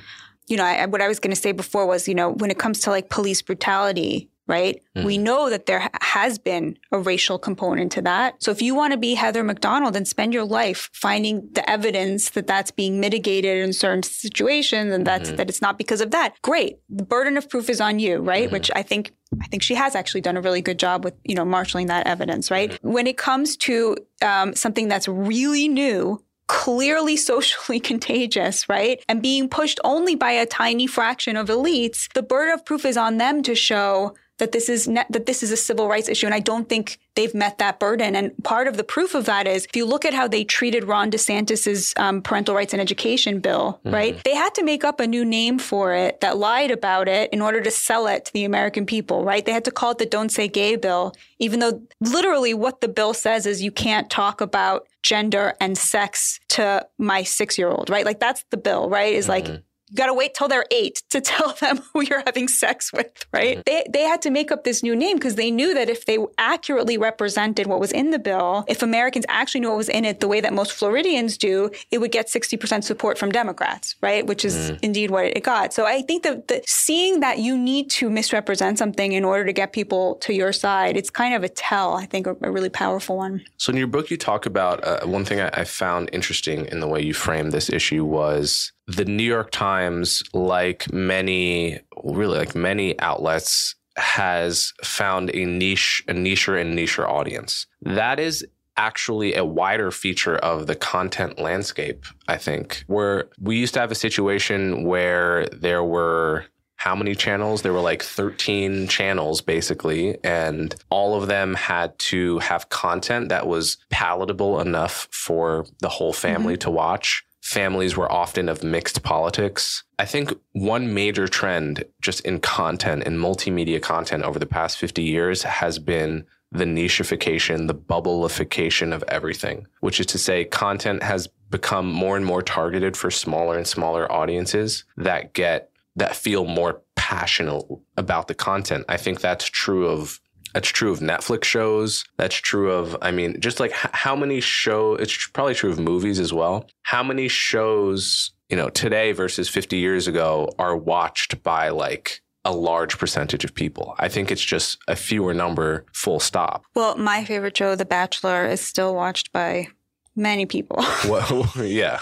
You know, I, what I was going to say before was, you know, when it comes to like police brutality, right? Mm. We know that there has been a racial component to that. So if you want to be Heather Mac Donald and spend your life finding the evidence that that's being mitigated in certain situations and that's Mhm. that it's not because of that, great. The burden of proof is on you, right? Mhm. Which I think I think she has actually done a really good job with, you know, marshaling that evidence, right? When it comes to um, something that's really new, clearly socially contagious, right? And being pushed only by a tiny fraction of elites, the burden of proof is on them to show that this is ne- that this is a civil rights issue and I don't think they've met that burden. And part of the proof of that is if you look at how they treated Ron DeSantis's um, parental rights and education bill right they had to make up a new name for it that lied about it in order to sell it to the American people right? They had to call it the don't say gay bill even though literally what the bill says is you can't talk about gender and sex to my 6 year old right? Like that's the bill right? Is like you got to wait till they're eight to tell them who you're having sex with, right? They, they had to make up this new name because they knew that if they accurately represented what was in the bill, if Americans actually knew what was in it the way that most Floridians do, it would get 60% support from Democrats, right? Which is indeed what it got. So I think that the, seeing that you need to misrepresent something in order to get people to your side, it's kind of a tell, I think, a, a really powerful one. So in your book, you talk about uh, one thing I, I found interesting in the way you framed this issue was the New York Times, like many, really like many outlets, has found a niche, a nicher and nicher audience. That is actually a wider feature of the content landscape, I think, where we used to have a situation where there were how many channels? There were like 13 channels basically, and all of them had to have content that was palatable enough for the whole family mm-hmm. to watch. Families were often of mixed politics. I think one major trend just in content, in multimedia content over the past 50 years has been the nicheification, the bubbleification of everything, which is to say, content has become more and more targeted for smaller and smaller audiences that get that feel more passionate about the content. I think that's true of that's true of Netflix shows. That's true of I mean, just like how many show. It's probably true of movies as well. How many shows you know today versus 50 years ago are watched by like a large percentage of people. I think it's just a fewer number. Full stop. Well, my favorite show, The Bachelor, is still watched by many people. Well, yeah,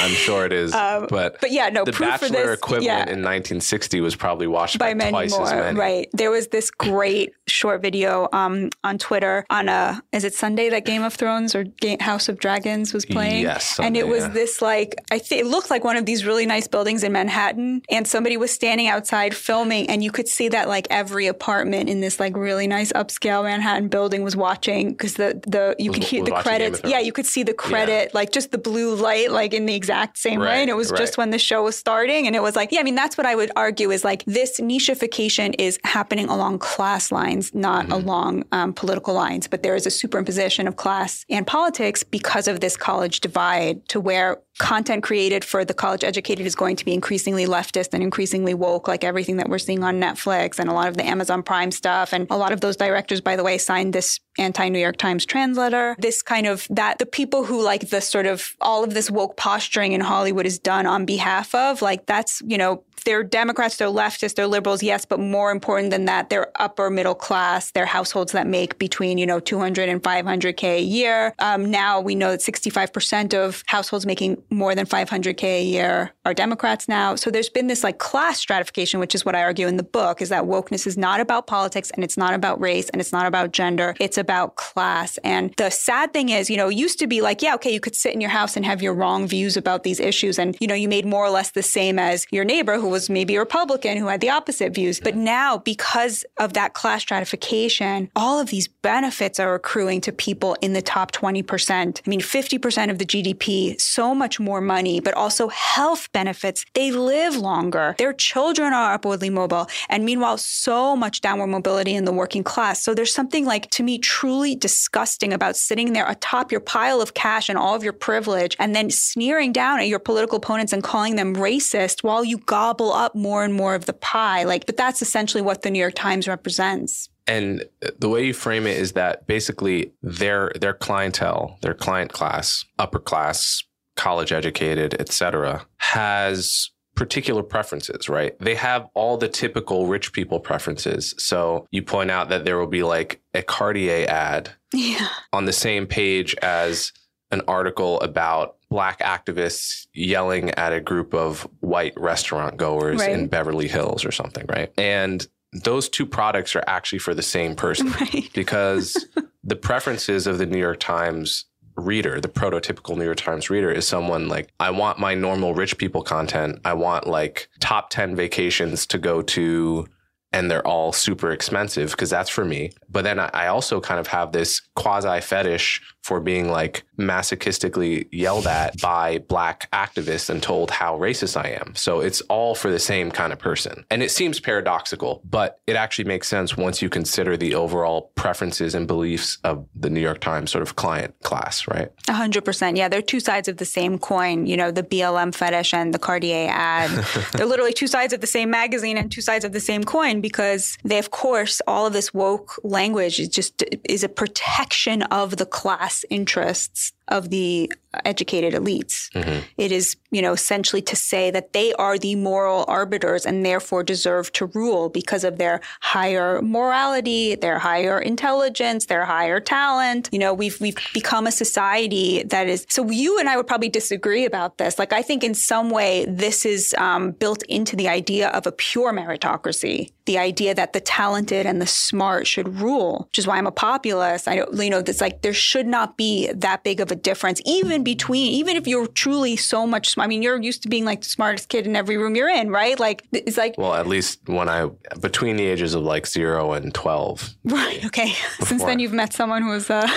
I'm sure it is. Um, but but yeah, no, the proof for Bachelor this, equivalent yeah. in 1960 was probably watched by, by many twice more. as many. Right. There was this great short video um, on Twitter on a is it Sunday that Game of Thrones or Ga- House of Dragons was playing? Yes, and it was yeah. this like I think it looked like one of these really nice buildings in Manhattan, and somebody was standing outside filming, and you could see that like every apartment in this like really nice upscale Manhattan building was watching because the the you Was- could hear the Game credits. Yeah, you could see the credit like just the blue light like in the exact same way, Right, and it was right. just when the show was starting, and it was like yeah, I mean that's what I would argue is like this nicheification is happening along class lines, not Mm-hmm. along um, political lines, but there is a superimposition of class and politics because of this college divide to where content created for the college educated is going to be increasingly leftist and increasingly woke, like everything that we're seeing on Netflix and a lot of the Amazon Prime stuff. And a lot of those directors, by the way, signed this anti New York Times trans letter. This kind of that the people who like the sort of all of this woke posturing in Hollywood is done on behalf of, like that's, you know, they're Democrats, they're leftists, they're liberals, yes, but more important than that, they're upper middle class. They're households that make between, you know, 200 and 500K a year. Um, now we know that 65% of households making more than 500K a year are Democrats now. So there's been this like class stratification, which is what I argue in the book, is that wokeness is not about politics and it's not about race and it's not about gender. It's about class. And the sad thing is, you know, it used to be like, yeah, okay, you could sit in your house and have your wrong views about these issues. And, you know, you made more or less the same as your neighbor who who was maybe a Republican who had the opposite views. But now, because of that class stratification, all of these benefits are accruing to people in the top 20%. I mean, 50% of the GDP, so much more money, but also health benefits. They live longer. Their children are upwardly mobile. And meanwhile, so much downward mobility in the working class. So there's something like, to me, truly disgusting about sitting there atop your pile of cash and all of your privilege and then sneering down at your political opponents and calling them racist while you gobble up more and more of the pie. Like, but that's essentially what the New York Times represents. And the way you frame it is that basically their their clientele, their client class, upper class, college educated, etc., has particular preferences, right? They have all the typical rich people preferences. So you point out that there will be like a Cartier ad yeah. on the same page as an article about black activists yelling at a group of white restaurant goers right. in Beverly Hills or something, right? And those two products are actually for the same person right. because the preferences of the New York Times reader, the prototypical New York Times reader is someone like, I want my normal rich people content. I want like top 10 vacations to go to and they're all super expensive because that's for me. But then I also kind of have this quasi fetish for being like masochistically yelled at by black activists and told how racist I am. So it's all for the same kind of person. And it seems paradoxical, but it actually makes sense once you consider the overall preferences and beliefs of the New York Times sort of client class, right? A hundred percent. Yeah, they're two sides of the same coin. You know, the BLM fetish and the Cartier ad. they're literally two sides of the same magazine and two sides of the same coin because they, of course, all of this woke language is just is a protection of the class interests of the educated elites. Mm-hmm. It is, you know, essentially to say that they are the moral arbiters and therefore deserve to rule because of their higher morality, their higher intelligence, their higher talent. You know, we've we've become a society that is. So you and I would probably disagree about this. Like, I think in some way this is um, built into the idea of a pure meritocracy, the idea that the talented and the smart should rule, which is why I'm a populist. I, you know, it's like there should not be that big of a difference, even between, even if you're truly so much, smart. I mean, you're used to being like the smartest kid in every room you're in, right? Like, it's like. Well, at least when I, between the ages of like zero and 12. Right. Okay. Since then, you've met someone who was. Uh...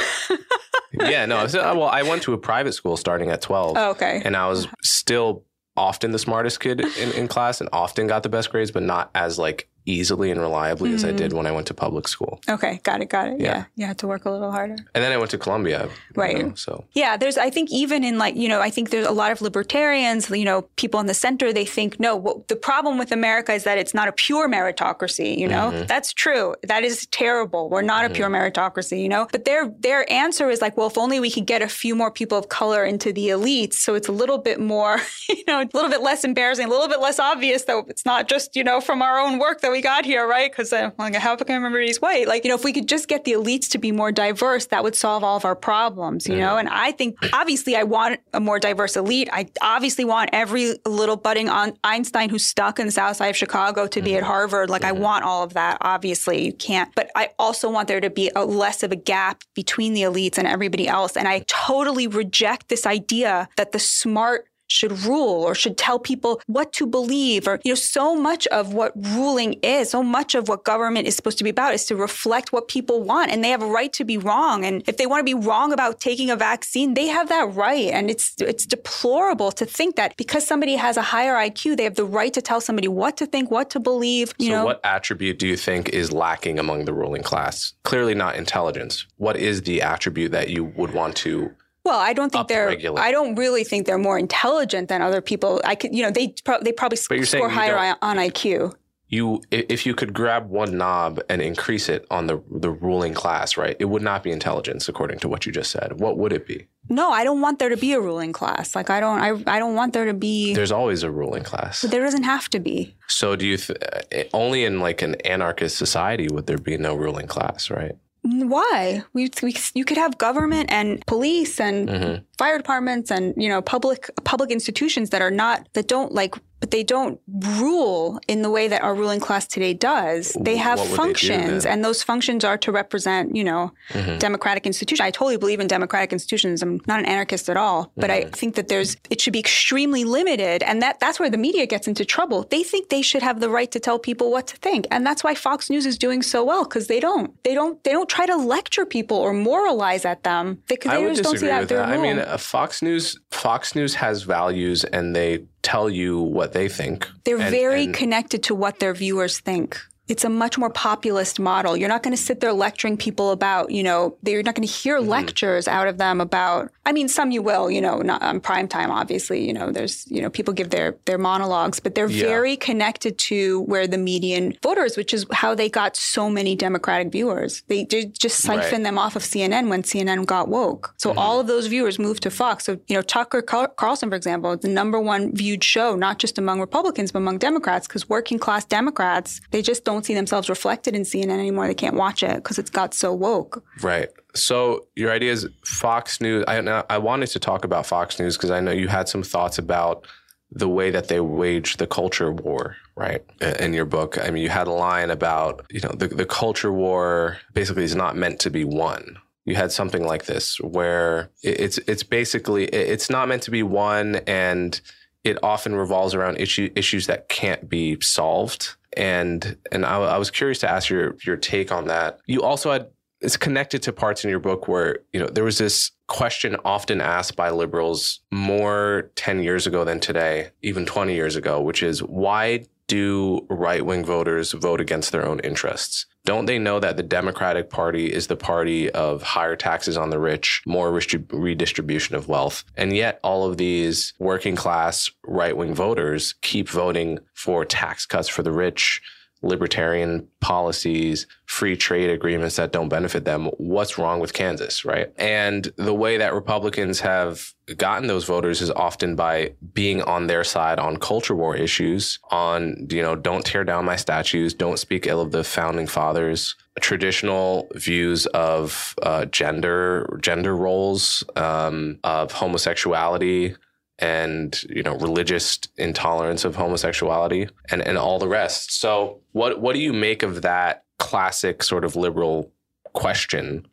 yeah, no. So, well, I went to a private school starting at 12. Oh, okay. And I was still often the smartest kid in, in class and often got the best grades, but not as like easily and reliably mm-hmm. as I did when I went to public school. Okay, got it, got it. Yeah. yeah. you had to work a little harder. And then I went to Columbia. Right. You know, so yeah, there's I think even in like you know I think there's a lot of libertarians, you know, people in the center. They think no, what, the problem with America is that it's not a pure meritocracy. You know, mm-hmm. that's true. That is terrible. We're not mm-hmm. a pure meritocracy. You know, but their their answer is like, well, if only we could get a few more people of color into the elites, so it's a little bit more, you know, a little bit less embarrassing, a little bit less obvious that it's not just you know from our own work that that we got here, right? Because I'm like, how can I remember he's white? Like, you know, if we could just get the elites to be more diverse, that would solve all of our problems, you know? And I think, obviously, I want a more diverse elite. I obviously want every little budding on Einstein who's stuck in the south side of Chicago to be at mm-hmm. Harvard. Like, I mm-hmm. want all of that. Obviously, you can't. But I also want there to be a less of a gap between the elites and everybody else. And I totally reject this idea that the smart should rule or should tell people what to believe or you know so much of what ruling is so much of what government is supposed to be about is to reflect what people want and they have a right to be wrong. And if they want to be wrong about taking a vaccine they have that right. And it's it's deplorable to think that because somebody has a higher IQ they have the right to tell somebody what to think what to believe you so know? what attribute do you think is lacking among the ruling class? Clearly not intelligence. What is the attribute that you would want to well, I don't think they're. I don't really think they're more intelligent than other people. I could, you know, they pro- they probably sc- score higher on IQ. You, if you could grab one knob and increase it on the the ruling class, right? It would not be intelligence, according to what you just said. What would it be? No, I don't want there to be a ruling class. Like I don't, I, I don't want there to be. There's always a ruling class. But there doesn't have to be. So do you? Th- eh, only in like an anarchist society would there be no ruling class, right? Why? We, we, you could have government and police and mm-hmm. Fire departments and you know public public institutions that are not that don't like but they don't rule in the way that our ruling class today does. They have would they functions, and those functions are to represent, you know, Mm-hmm. democratic institutions. I totally believe in democratic institutions. I'm not an anarchist at all, but Mm-hmm. I think that there's it should be extremely limited, and that that's where the media gets into trouble. They think they should have the right to tell people what to think, and that's why Fox News is doing so well because they don't. They don't. They don't try to lecture people or moralize at them because they just don't see that that. I mean, uh, Fox News Fox News has values, and they tell you what they think. They're And- very and- connected to what their viewers think. It's a much more populist model. You're not going to sit there lecturing people about, you know, you're not going to hear Mm-hmm. lectures out of them about. I mean, some you will, you know, not on prime time. Obviously, you know, there's, you know, people give their their monologues, but they're Yeah. very connected to where the median voter is, which is how they got so many Democratic viewers. They, they just siphon Right. Mm-hmm. them off of CNN when CNN got woke. So all of those viewers moved to Fox. So you know, Tucker Carlson, for example, the number one viewed show, not just among Republicans but among Democrats, because working class Democrats they just don't see themselves reflected in CNN anymore. They can't watch it because it's got so woke. Right. So your idea is Fox News. I I wanted to talk about Fox News because I know you had some thoughts about the way that they wage the culture war, right? In your book, I mean, you had a line about you know the the culture war basically is not meant to be won. You had something like this where it's it's basically it's not meant to be won, and it often revolves around issue, issues that can't be solved. And and I, I was curious to ask your your take on that. You also had it's connected to parts in your book where you know there was this question often asked by liberals more 10 years ago than today even 20 years ago which is why do right-wing voters vote against their own interests? Don't they know that the democratic party is the party of higher taxes on the rich more redistrib- redistribution of wealth and yet all of these working class right-wing voters keep voting for tax cuts for the rich libertarian policies, free trade agreements that don't benefit them. What's wrong with Kansas, right? And the way that Republicans have gotten those voters is often by being on their side on culture war issues, on, you know, don't tear down my statues, don't speak ill of the founding fathers, traditional views of uh, gender, gender roles, um, of homosexuality, and you know religious intolerance of homosexuality and and all the rest. So what what do you make of that classic sort of liberal question?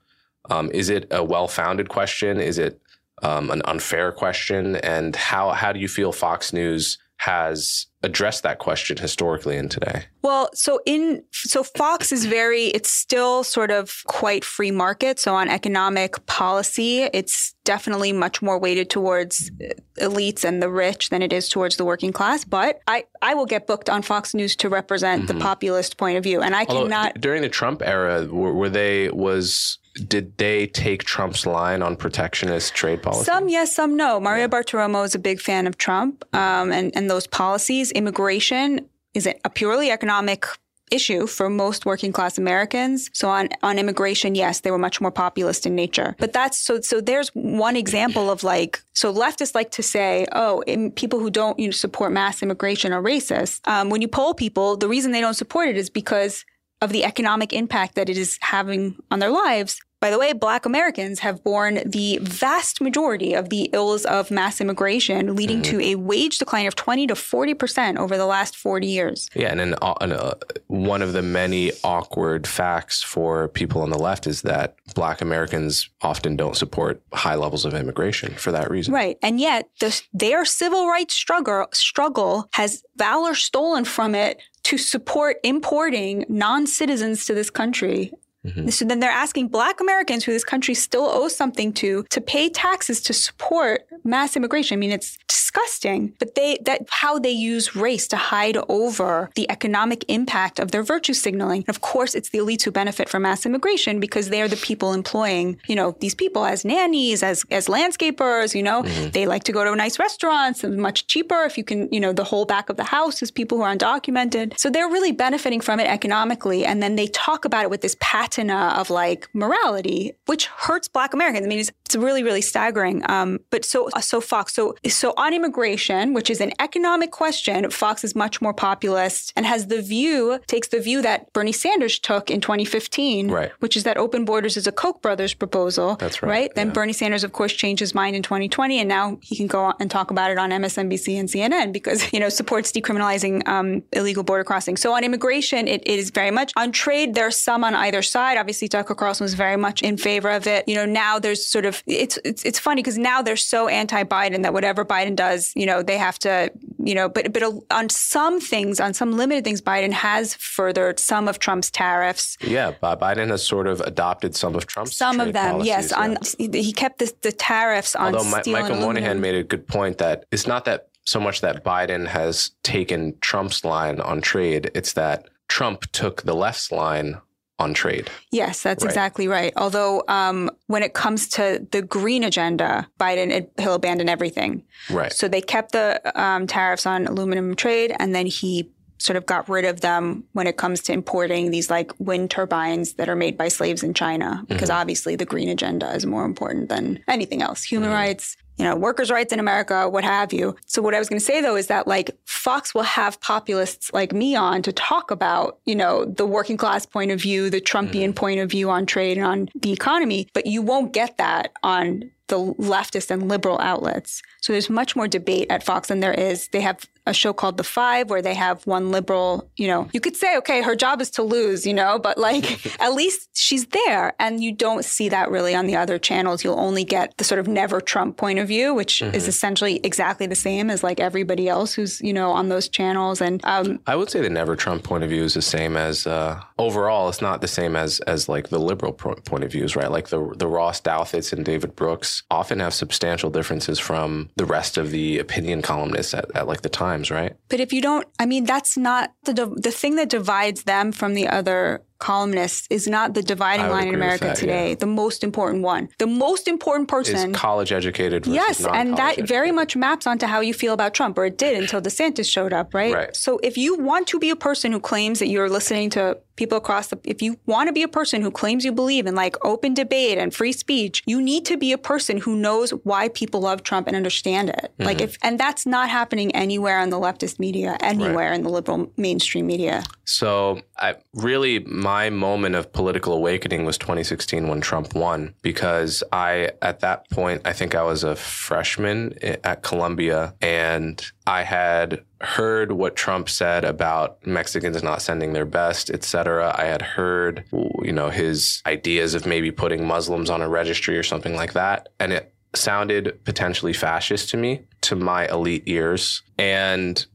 Um, is it a well founded question? Is it um, an unfair question? And how how do you feel Fox News has addressed that question historically and today? Well, so in so Fox is very it's still sort of quite free market. So on economic policy, it's definitely much more weighted towards uh, elites and the rich than it is towards the working class. But I I will get booked on Fox News to represent the populist point of view, and I Although cannot. d- during the Trump era, were, were they was did they take Trump's line on protectionist trade policy? Some yes, some no. Maria Bartiromo is a big fan of Trump um, and and those policies. Immigration is a purely economic issue for most working class Americans. So on on immigration, yes, they were much more populist in nature. But that's so so. There's one example of like so leftists like to say, oh, people who don't you know, support mass immigration are racist. Um, when you poll people, the reason they don't support it is because of the economic impact that it is having on their lives. By the way, Black Americans have borne the vast majority of the ills of mass immigration, leading to a wage decline of 20 to 40% over the last 40 years. Yeah, and an, uh, an, uh, one of the many awkward facts for people on the left is that Black Americans often don't support high levels of immigration for that reason. Right. And yet, the, their civil rights struggle, struggle has valor stolen from it to support importing non citizens to this country. Mm-hmm. So then they're asking Black Americans, who this country still owes something to, to pay taxes to support mass immigration. I mean, it's disgusting. But they that how they use race to hide over the economic impact of their virtue signaling. And of course, it's the elites who benefit from mass immigration because they are the people employing, you know, these people as nannies, as as landscapers. You know, mm-hmm. they like to go to nice restaurants and much cheaper if you can. You know, the whole back of the house is people who are undocumented. So they're really benefiting from it economically, and then they talk about it with this patina of like morality, which hurts Black Americans. I mean, it's It's really, really staggering. Um, but so, so Fox, so so on immigration, which is an economic question, Fox is much more populist and has the view takes the view that Bernie Sanders took in 2015, Right. which is that open borders is a Koch brothers proposal. That's right, Then yeah. Bernie Sanders, of course, changed his mind in 2020, and now he can go on and talk about it on MSNBC and CNN because you know supports decriminalizing um, illegal border crossing. So on immigration, it, it is very much on trade. There's some on either side. Obviously, Tucker Carlson was very much in favor of it. You know, now there's sort of it's it's, it's funny because now they're so anti-Biden that whatever Biden does, you know, they have to, you know, but but on some things, on some limited things, Biden has furthered some of Trump's tariffs. Yeah, Bi- Biden has sort of adopted some of Trump's Some of them, policies, yes. yeah. On he kept the, the tariffs on Although Michael Moynihan made a good point that it's not that so much that Biden has taken Trump's line on trade, it's that Trump took the left's line on trade. Yes, that's Right. exactly right. Although um, when it comes to the green agenda, Biden it, he'll abandon everything. Right. So they kept the um, tariffs on aluminum trade, and then he sort of got rid of them when it comes to importing these like wind turbines that are made by slaves in China, because obviously the green agenda is more important than anything else. Human rights, you know, workers' rights in America, what have you. So what I was going to say though is that like Fox will have populists like me on to talk about, you know, the working class point of view, the Trumpian mm-hmm. point of view on trade and on the economy, but you won't get that on the leftist and liberal outlets. So there's much more debate at Fox than there is. They have a show called The Five where they have one liberal, you know, you could say, okay, her job is to lose, you know, but like at least she's there. And you don't see that really on the other channels. You'll only get the sort of never Trump point of view, which is essentially exactly the same as like everybody else who's, you know, on those channels. And um, I would say the never Trump point of view is the same as uh, overall. It's not the same as as like the liberal pro- point of views, right? Like the the Ross Douthat's and David Brooks often have substantial differences from the rest of the opinion columnists at, at like the Times, right? But if you don't, I mean, that's not the the thing that divides them from the other columnists is not the dividing line in America that, today. yeah. The most important one, the most important Is person. college educated versus Yes, and that non-college very much maps onto how you feel about Trump, or it did until DeSantis showed up, right? Right. So if you want to be a person who claims that you're listening to people across the, if you want to be a person who claims you believe in like open debate and free speech, you need to be a person who knows why people love Trump and understand it. Mm-hmm. Like if, and that's not happening anywhere in the leftist media, anywhere in the liberal mainstream media. So, I really my moment of political awakening was 2016 when Trump won because I at that point I think I was a freshman at Columbia and I had heard what Trump said about Mexicans not sending their best, et cetera. I had heard you know his ideas of maybe putting Muslims on a registry or something like that and it sounded potentially fascist to me to my elite ears and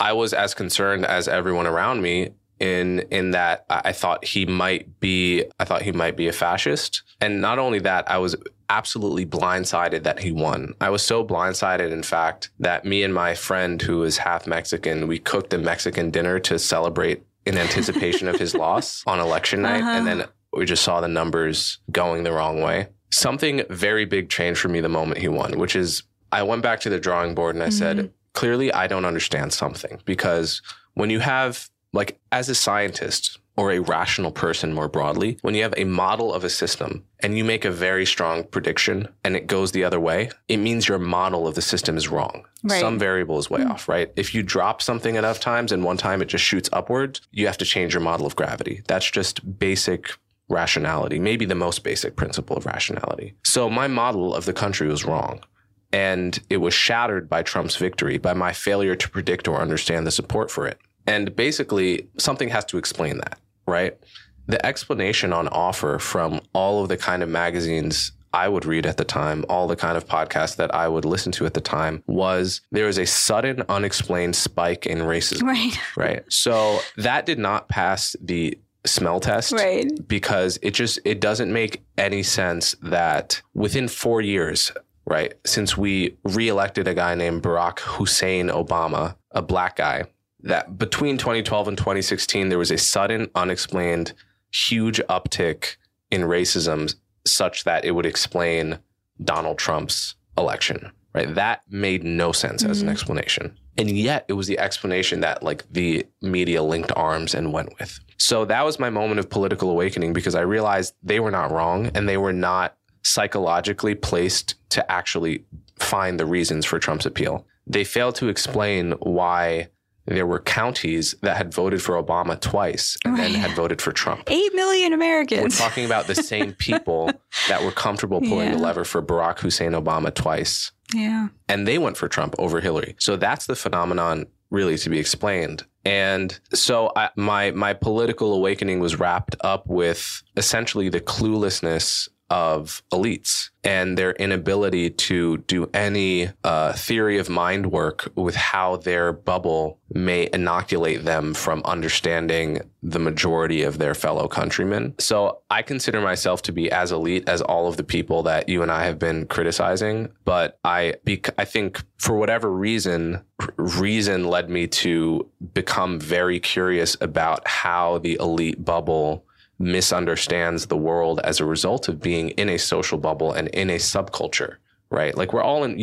I was as concerned as everyone around me in in that I thought he might be I thought he might be a fascist. And not only that, I was absolutely blindsided that he won. I was so blindsided in fact that me and my friend who is half Mexican, we cooked a Mexican dinner to celebrate in anticipation of his loss on election night and uh-huh. then we just saw the numbers going the wrong way. Something very big changed for me the moment he won, which is I went back to the drawing board and I said, mm-hmm. clearly I don't understand something because when you have, like, as a scientist or a rational person more broadly, when you have a model of a system and you make a very strong prediction and it goes the other way, it means your model of the system is wrong. Right. Some variable is way hmm. off, right? If you drop something enough times and one time it just shoots upwards, you have to change your model of gravity. That's just basic rationality, maybe the most basic principle of rationality. So my model of the country was wrong. And it was shattered by Trump's victory, by my failure to predict or understand the support for it. And basically, something has to explain that, right? The explanation on offer from all of the kind of magazines I would read at the time, all the kind of podcasts that I would listen to at the time, was there was a sudden, unexplained spike in racism Right. right so that did not pass the smell test Right. because it just it doesn't make any sense that within 4 years right since we reelected a guy named Barack Hussein Obama a black guy that between 2012 and 2016 there was a sudden unexplained huge uptick in racism such that it would explain Donald Trump's election right? That made no sense as an mm-hmm. explanation. And yet it was the explanation that like the media linked arms and went with. So that was my moment of political awakening because i realized they were not wrong and they were not psychologically placed to actually find the reasons for Trump's appeal. They failed to explain why there were counties that had voted for Obama twice and then had voted for Trump. Eight million Americans. We're talking about the same people that were comfortable pulling the lever for Barack Hussein Obama twice yeah. and they went for Trump over Hillary. So that's the phenomenon really to be explained. And so I, my my political awakening was wrapped up with essentially the cluelessness of elites and their inability to do any uh, theory of mind work with how their bubble may inoculate them from understanding the majority of their fellow countrymen. So I consider myself to be as elite as all of the people that you and I have been criticizing, but I bec- I think for whatever reason reason led me to become very curious about how the elite bubble misunderstands the world as a result of being in a social bubble and in a subculture right? Like we're all in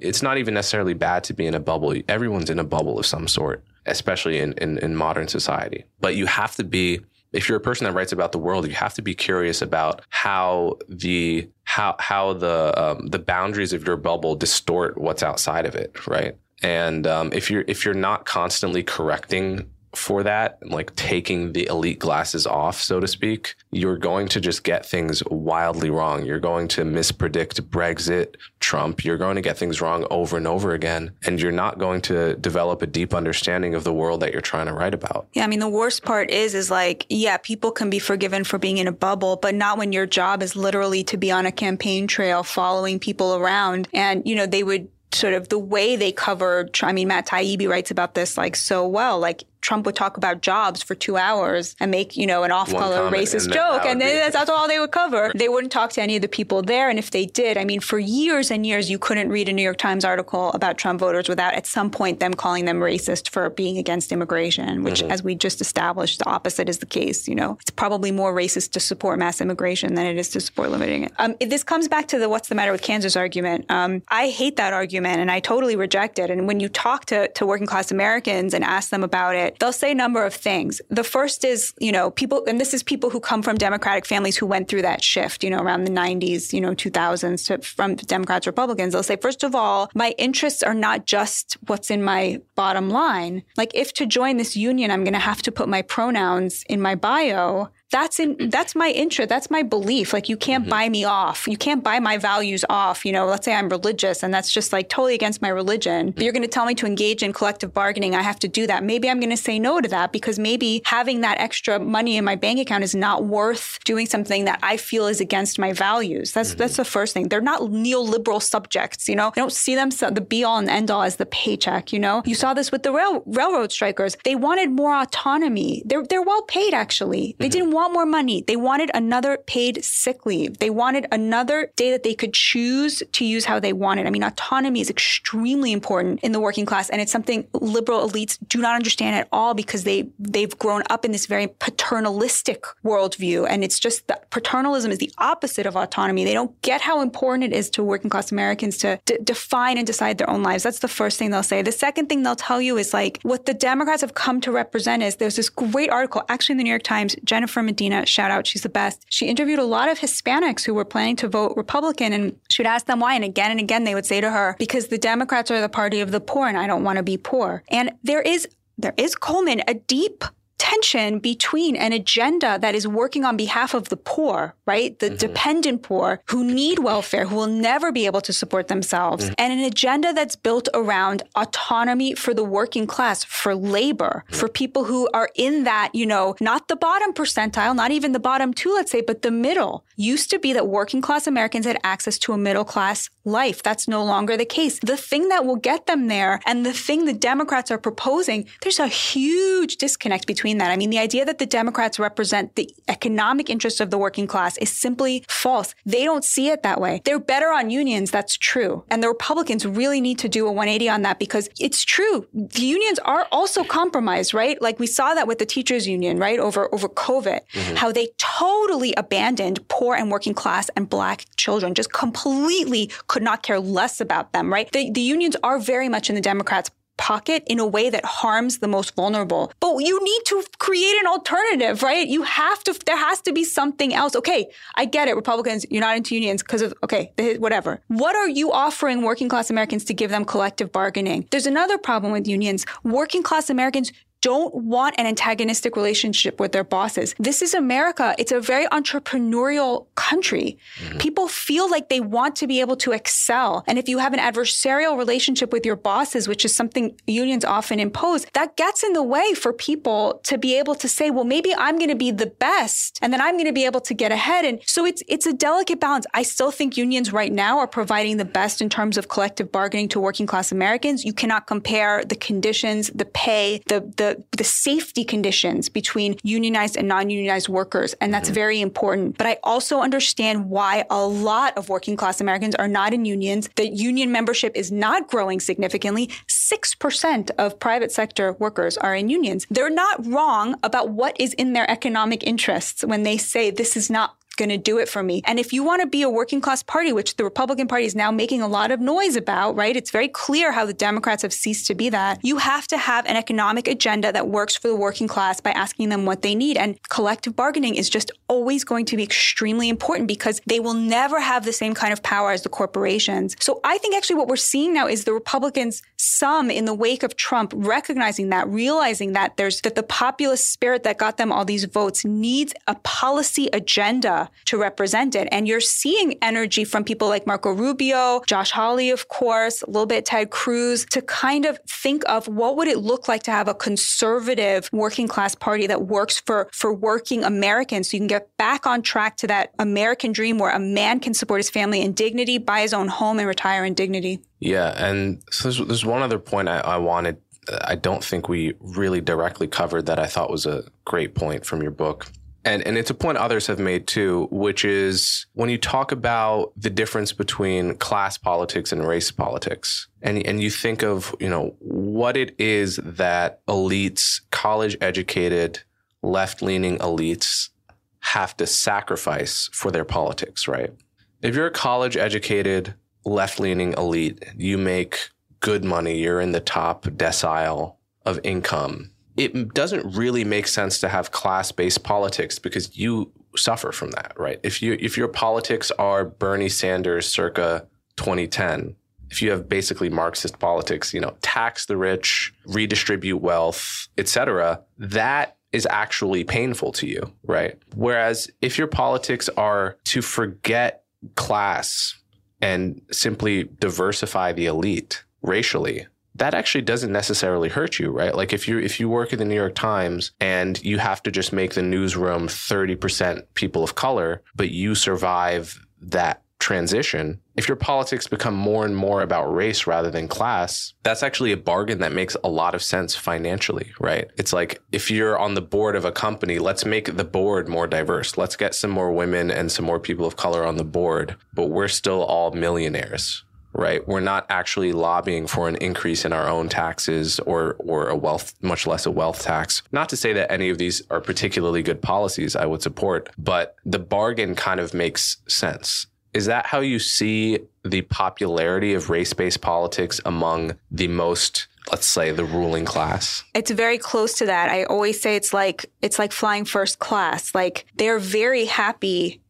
it's not even necessarily bad to be in a bubble. Everyone's in a bubble of some sort especially in, in, in modern society. But you have to be if you're a person that writes about the world you have to be curious about how the how how the um, the boundaries of your bubble distort what's outside of it right? And um, if you're if you're not constantly correcting for that, like taking the elite glasses off, so to speak, you're going to just get things wildly wrong. You're going to mispredict Brexit, Trump. You're going to get things wrong over and over again. And you're not going to develop a deep understanding of the world that you're trying to write about. Yeah, I mean, the worst part is, is like, yeah, people can be forgiven for being in a bubble, but not when your job is literally to be on a campaign trail following people around. And, you know, they would sort of the way they covered, I mean, Matt Taibbi writes about this like so well. Like, Trump would talk about jobs for two hours and make, you know, an off color racist joke. And then that's, that's all they would cover. They wouldn't talk to any of the people there. And if they did, I mean, for years and years, you couldn't read a New York Times article about Trump voters without at some point them calling them racist for being against immigration, which, as we just established, the opposite is the case. You know, it's probably more racist to support mass immigration than it is to support limiting it. Um, this comes back to the what's the matter with Kansas argument. Um, I hate that argument and I totally reject it. And when you talk to, to working class Americans and ask them about it, they'll say a number of things. The first is, you know, people, and this is people who come from Democratic families who went through that shift, you know, around the 90s, you know, 2000s to, from Democrats, Republicans. They'll say, first of all, my interests are not just what's in my bottom line. Like, if to join this union, I'm going to have to put my pronouns in my bio. That's in that's my interest. That's my belief. Like you can't mm-hmm. buy me off. You can't buy my values off. You know, let's say I'm religious and that's just like totally against my religion. But you're going to tell me to engage in collective bargaining. I have to do that. Maybe I'm going to say no to that because maybe having that extra money in my bank account is not worth doing something that I feel is against my values. That's mm-hmm. that's the first thing. They're not neoliberal subjects. You know, I don't see them so the be all and end all as the paycheck. You know, you saw this with the rail, railroad strikers. They wanted more autonomy. They're they're well paid actually. They didn't want more money. They wanted another paid sick leave. They wanted another day that they could choose to use how they wanted. I mean, autonomy is extremely important in the working class, and it's something liberal elites do not understand at all because they they've grown up in this very paternalistic worldview, and it's just that paternalism is the opposite of autonomy. They don't get how important it is to working class Americans to d- define and decide their own lives. That's the first thing they'll say. The second thing they'll tell you is like what the Democrats have come to represent is there's this great article actually in the New York Times. Jennifer Medina, shout out, she's the best. She interviewed a lot of Hispanics who were planning to vote Republican, and she would ask them why. And again and again, they would say to her, because the Democrats are the party of the poor, and I don't want to be poor. And there is there is Coleman a deep tension between an agenda that is working on behalf of the poor, right? The mm-hmm. dependent poor who need welfare, who will never be able to support themselves, mm-hmm. and an agenda that's built around autonomy for the working class, for labor, mm-hmm. for people who are in that, you know, not the bottom percentile, not even the bottom two, let's say, but the middle. Used to be that working class Americans had access to a middle class life. That's no longer the case. The thing that will get them there and the thing the Democrats are proposing, there's a huge disconnect between that. I mean, the idea that the Democrats represent the economic interests of the working class is simply false. They don't see it that way. They're better on unions, that's true. And the Republicans really need to do a 180 on that because it's true. The unions are also compromised, right? Like we saw that with the teachers union, right? Over over COVID, mm-hmm. how they totally abandoned poor and working class and black children, just completely could not care less about them, right? The, the unions are very much in the Democrats' pocket in a way that harms the most vulnerable. But you need to create an alternative, right? You have to, there has to be something else. Okay, I get it, Republicans, you're not into unions because of, okay, whatever. What are you offering working class Americans to give them collective bargaining? There's another problem with unions. Working class Americans don't want an antagonistic relationship with their bosses. This is America. It's a very entrepreneurial country. Mm-hmm. People feel like they want to be able to excel. And if you have an adversarial relationship with your bosses, which is something unions often impose, that gets in the way for people to be able to say, well, maybe I'm going to be the best and then I'm going to be able to get ahead. And so it's, it's a delicate balance. I still think unions right now are providing the best in terms of collective bargaining to working class Americans. You cannot compare the conditions, the pay, the, the, the safety conditions between unionized and non-unionized workers. And that's mm-hmm. very important. But I also understand why a lot of working class Americans are not in unions. The union membership is not growing significantly. 6% of private sector workers are in unions. They're not wrong about what is in their economic interests when they say this is not going to do it for me. And if you want to be a working class party, which the Republican Party is now making a lot of noise about, right? It's very clear how the Democrats have ceased to be that. You have to have an economic agenda that works for the working class by asking them what they need. And collective bargaining is just always going to be extremely important because they will never have the same kind of power as the corporations. So I think actually what we're seeing now is the Republicans, some in the wake of Trump, recognizing that, realizing that there's that the populist spirit that got them all these votes needs a policy agenda to represent it. And you're seeing energy from people like Marco Rubio, Josh Hawley, of course, a little bit Ted Cruz, to kind of think of what would it look like to have a conservative working class party that works for, for working Americans so you can get back on track to that American dream where a man can support his family in dignity, buy his own home, and retire in dignity. Yeah. And so there's, there's one other point I, I wanted I don't think we really directly covered that I thought was a great point from your book and and it's a point others have made too, which is when you talk about the difference between class politics and race politics, and and you think of you know what it is that elites, college educated, left leaning elites have to sacrifice for their politics, right? If you're a college educated, left leaning elite, you make good money, you're in the top decile of income it doesn't really make sense to have class-based politics because you suffer from that, right? If you if your politics are Bernie Sanders circa 2010, if you have basically Marxist politics, you know, tax the rich, redistribute wealth, etc., that is actually painful to you, right? Whereas if your politics are to forget class and simply diversify the elite racially, that actually doesn't necessarily hurt you, right? Like if you if you work at the New York Times and you have to just make the newsroom 30% people of color, but you survive that transition, if your politics become more and more about race rather than class, that's actually a bargain that makes a lot of sense financially, right? It's like if you're on the board of a company, let's make the board more diverse. Let's get some more women and some more people of color on the board, but we're still all millionaires, right? We're not actually lobbying for an increase in our own taxes or or a wealth, much less a wealth tax. Not to say that any of these are particularly good policies I would support, but the bargain kind of makes sense. Is that how you see the popularity of race-based politics among the most let's say the ruling class it's very close to that i always say it's like it's like flying first class like they're very happy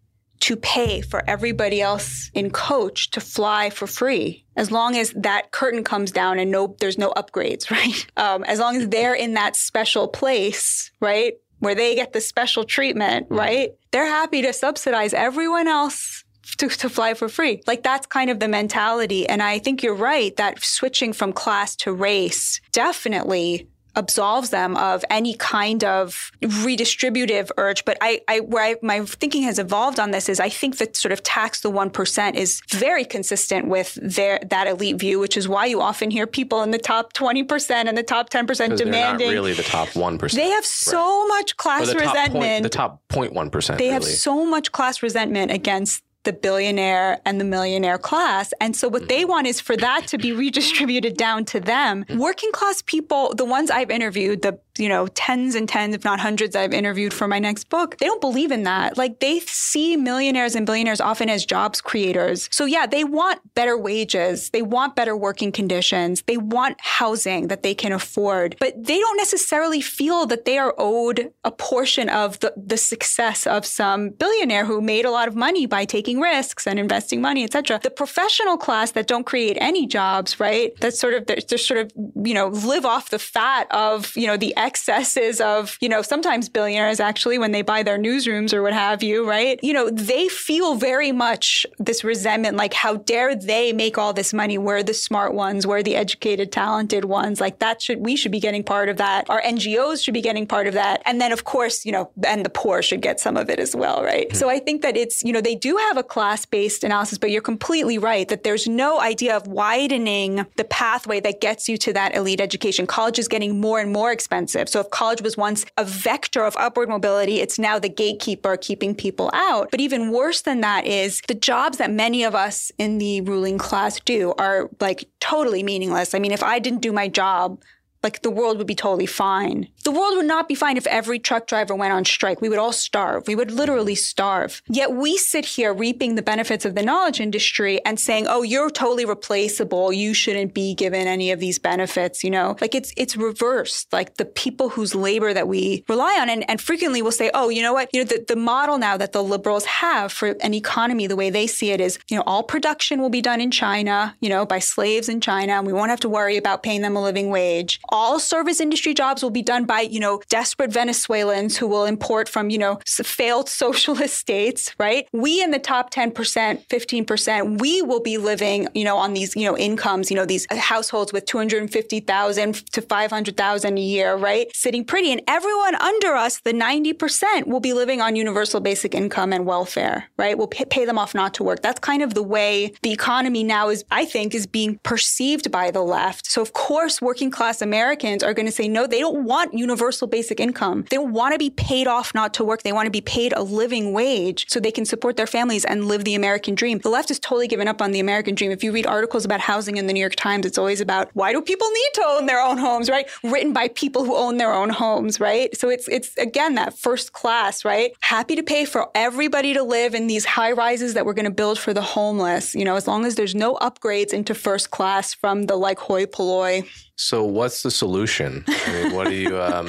to pay for everybody else in coach to fly for free as long as that curtain comes down and no there's no upgrades right um, as long as they're in that special place right where they get the special treatment mm-hmm. right they're happy to subsidize everyone else to, to fly for free. Like that's kind of the mentality. And I think you're right that switching from class to race definitely absolves them of any kind of redistributive urge. But I, I where I, my thinking has evolved on this is I think that sort of tax the one percent is very consistent with their that elite view, which is why you often hear people in the top twenty percent and the top ten percent demanding. really the top one percent. They have so right. much class the resentment. Point, the top 0.1 percent. They really. have so much class resentment against the billionaire and the millionaire class. And so what they want is for that to be redistributed down to them. Working class people, the ones I've interviewed, the you know, tens and tens, if not hundreds, that I've interviewed for my next book, they don't believe in that. Like they see millionaires and billionaires often as jobs creators. So yeah, they want better wages. They want better working conditions. They want housing that they can afford, but they don't necessarily feel that they are owed a portion of the, the success of some billionaire who made a lot of money by taking risks and investing money, etc. The professional class that don't create any jobs, right? That sort of, just sort of, you know, live off the fat of, you know, the excesses of, you know, sometimes billionaires actually when they buy their newsrooms or what have you, right? You know, they feel very much this resentment, like how dare they make all this money? We're the smart ones, we're the educated, talented ones. Like that should, we should be getting part of that. Our NGOs should be getting part of that. And then of course, you know, and the poor should get some of it as well, right? Mm-hmm. So I think that it's, you know, they do have a class-based analysis, but you're completely right that there's no idea of widening the pathway that gets you to that elite education. College is getting more and more expensive expensive. So if college was once a vector of upward mobility, it's now the gatekeeper keeping people out. But even worse than that is the jobs that many of us in the ruling class do are like totally meaningless. I mean, if I didn't do my job, like the world would be totally fine. The world would not be fine if every truck driver went on strike. We would all starve. We would literally starve. Yet we sit here reaping the benefits of the knowledge industry and saying, "Oh, you're totally replaceable. You shouldn't be given any of these benefits." You know, like it's it's reversed. Like the people whose labor that we rely on, and, and frequently will say, "Oh, you know what? You know the, the model now that the liberals have for an economy, the way they see it is, you know, all production will be done in China. You know, by slaves in China, and we won't have to worry about paying them a living wage." All service industry jobs will be done by, you know, desperate Venezuelans who will import from, you know, failed socialist states, right? We in the top 10%, 15%, we will be living, you know, on these, you know, incomes, you know, these uh, households with 250,000 to 500,000 a year, right? Sitting pretty. And everyone under us, the 90% will be living on universal basic income and welfare, right? We'll pay them off not to work. That's kind of the way the economy now is, I think, is being perceived by the left. So of course, working class Americans Americans are going to say, no, they don't want universal basic income. They want to be paid off not to work. They want to be paid a living wage so they can support their families and live the American dream. The left has totally given up on the American dream. If you read articles about housing in the New York Times, it's always about why do people need to own their own homes, right? Written by people who own their own homes, right? So it's it's again that first class, right? Happy to pay for everybody to live in these high rises that we're going to build for the homeless, you know, as long as there's no upgrades into first class from the like hoi polloi so, what's the solution? I mean, what do you, um,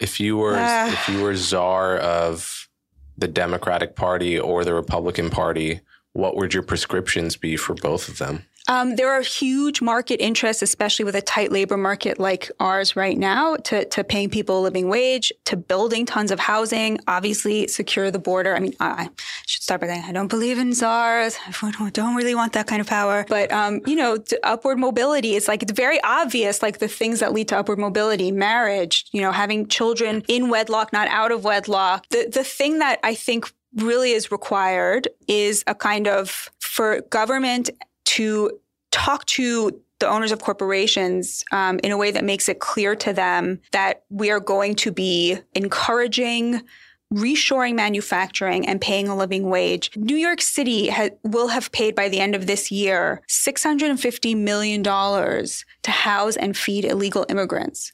if you were uh, if you were czar of the Democratic Party or the Republican Party, what would your prescriptions be for both of them? Um, there are huge market interests, especially with a tight labor market like ours right now, to, to paying people a living wage, to building tons of housing, obviously secure the border. I mean, I should start by saying I don't believe in czars. I don't really want that kind of power. But, um, you know, upward mobility, it's like, it's very obvious, like the things that lead to upward mobility, marriage, you know, having children in wedlock, not out of wedlock. The, the thing that I think really is required is a kind of for government to talk to the owners of corporations um, in a way that makes it clear to them that we are going to be encouraging reshoring manufacturing and paying a living wage. New York City ha- will have paid by the end of this year $650 million to house and feed illegal immigrants.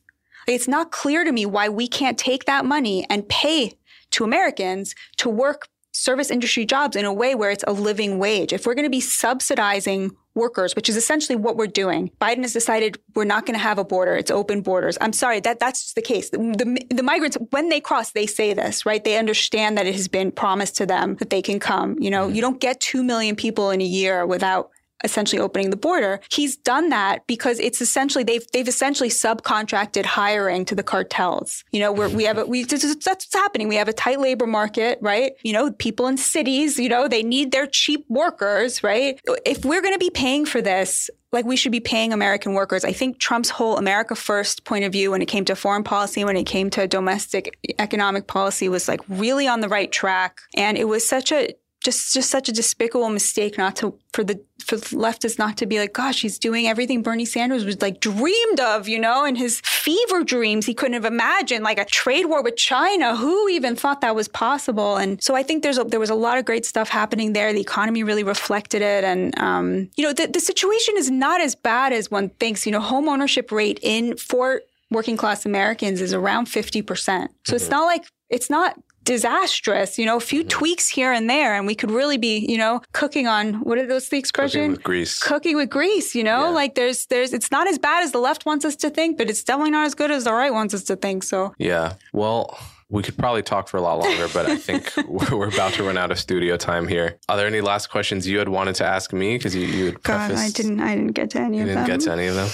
It's not clear to me why we can't take that money and pay to Americans to work service industry jobs in a way where it's a living wage. If we're going to be subsidizing workers, which is essentially what we're doing. Biden has decided we're not going to have a border. It's open borders. I'm sorry that that's just the case. The, the, the, migrants, when they cross, they say this, right? They understand that it has been promised to them that they can come. You know, mm-hmm. you don't get 2 million people in a year without essentially opening the border. He's done that because it's essentially they've they've essentially subcontracted hiring to the cartels. You know, we have a we that's what's happening. We have a tight labor market, right? You know, people in cities, you know, they need their cheap workers, right? If we're going to be paying for this, like we should be paying American workers. I think Trump's whole America first point of view when it came to foreign policy, when it came to domestic economic policy was like really on the right track. And it was such a just just such a despicable mistake not to for the for the leftists not to be like, gosh, he's doing everything Bernie Sanders was like dreamed of, you know, in his fever dreams. He couldn't have imagined like a trade war with China. Who even thought that was possible? And so I think there's a, there was a lot of great stuff happening there. The economy really reflected it, and um, you know, the, the situation is not as bad as one thinks. You know, home ownership rate in for working class Americans is around 50%. So it's Mhm. not like it's not disastrous, you know, a few Mhm. tweaks here and there and we could really be, you know, cooking on what are those the Cooking expression? with grease. Cooking with grease, you know, Yeah. like there's there's it's not as bad as the left wants us to think, but it's definitely not as good as the right wants us to think. So Yeah. Well, we could probably talk for a lot longer, but I think we're, about to run out of studio time here. Are there any last questions you had wanted to ask me? Because you, you had God, I didn't I didn't get to any You of didn't get to any of them.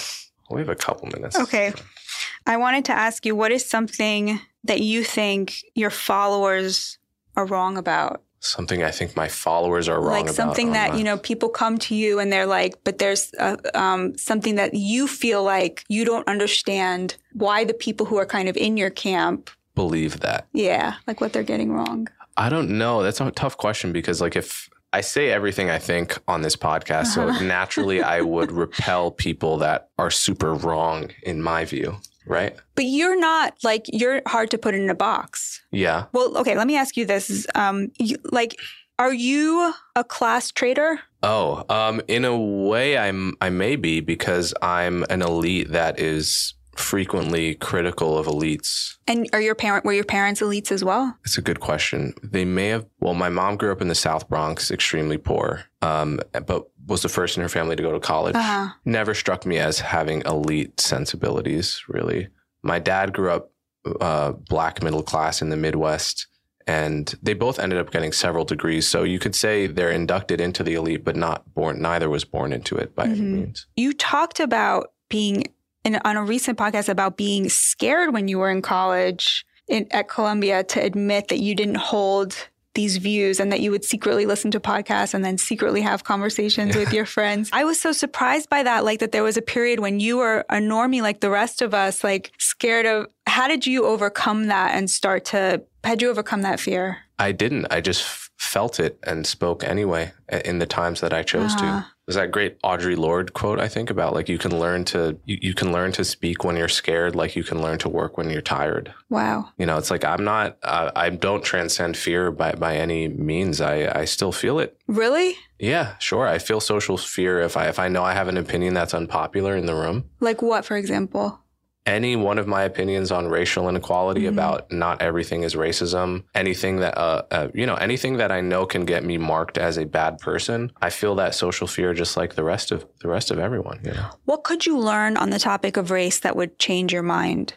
We have a couple minutes. Okay. I wanted to ask you what is something that you think your followers are wrong about? Something I think my followers are wrong like about. something that, online. you know, people come to you and they're like, but there's uh um, something that you feel like you don't understand why the people who are kind of in your camp, believe that. yeah, like what they're getting wrong. I don't know. That's a tough question because, like, if I say everything I think on this podcast, Uh-huh. so naturally I would repel people that are super wrong in my view, right? But you're not like, you're hard to put in a box. Yeah. Well, okay, let me ask you this. Um, you, like, are you a class traitor? Oh, um, in a way, I'm I may be because I'm an elite that is frequently critical of elites. And are your parent were your parents elites as well? It's a good question. They may have. Well, my mom grew up in the South Bronx, extremely poor, um, but was the first in her family to go to college. Uh-huh. Never struck me as having elite sensibilities. Really, my dad grew up uh, black middle class in the Midwest. And they both ended up getting several degrees. So you could say they're inducted into the elite, but not born, neither was born into it by any Mhm. means. You talked about being in, on a recent podcast about being scared when you were in college in, at Columbia to admit that you didn't hold these views and that you would secretly listen to podcasts and then secretly have conversations with your friends. I was so surprised by that, like that there was a period when you were a normie like the rest of us, like scared of how did you overcome that and start to had you overcome that fear? I didn't. I just f- felt it and spoke anyway in the times that I chose Uh-huh. to. There's that great Audre Lorde quote I think about like you can learn to you, you can learn to speak when you're scared like you can learn to work when you're tired. Wow. You know, it's like I'm not uh, I don't transcend fear by by any means. I I still feel it. Really? Yeah, sure. I feel social fear if I if I know I have an opinion that's unpopular in the room. Like what, for example? Any one of my opinions on racial inequality Mhm. about not everything is racism anything that uh, uh, you know anything that i know can get me marked as a bad person i feel that social fear just like the rest of the rest of everyone you know What could you learn on the topic of race that would change your mind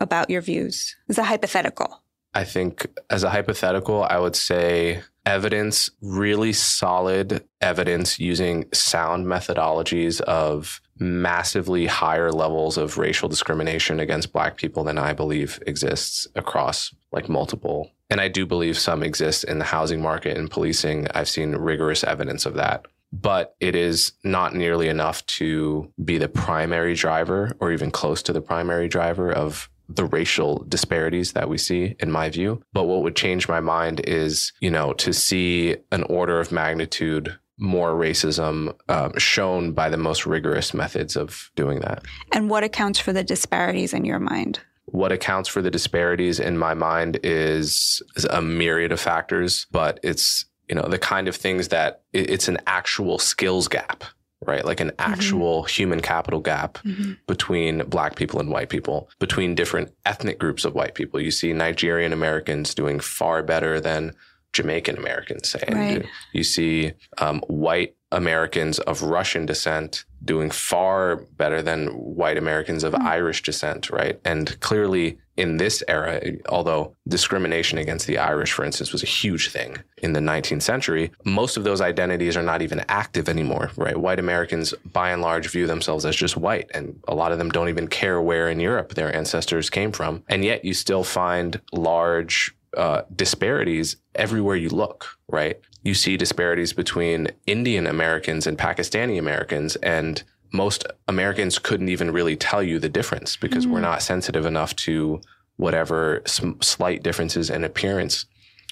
about your views? Is a hypothetical. I think as a hypothetical i would say evidence really solid evidence using sound methodologies of massively higher levels of racial discrimination against black people than i believe exists across like multiple. And i do believe some exist in the housing market and policing. I've seen rigorous evidence of that. But it is not nearly enough to be the primary driver or even close to the primary driver of the racial disparities that we see in my view. But what would change my mind is you know to see an order of magnitude more racism um, shown by the most rigorous methods of doing that. And what accounts for the disparities in your mind? what accounts for the disparities in my mind is, is a myriad of factors, but it's you know the kind of things that it's an actual skills gap, right? Like an actual human capital gap between black people and white people, between different ethnic groups of white people. You see Nigerian Americans doing far better than Jamaican Americans, say. Right. You see um, white Americans of Russian descent doing far better than white Americans of Irish descent, right? And clearly in this era, although discrimination against the Irish, for instance, was a huge thing in the 19th century, most of those identities are not even active anymore, right? White Americans, by and large, view themselves as just white, and a lot of them don't even care where in Europe their ancestors came from. And yet you still find large uh, disparities everywhere you look, right? You see disparities between Indian Americans and Pakistani Americans, and most Americans couldn't even really tell you the difference because we're not sensitive enough to whatever slight differences in appearance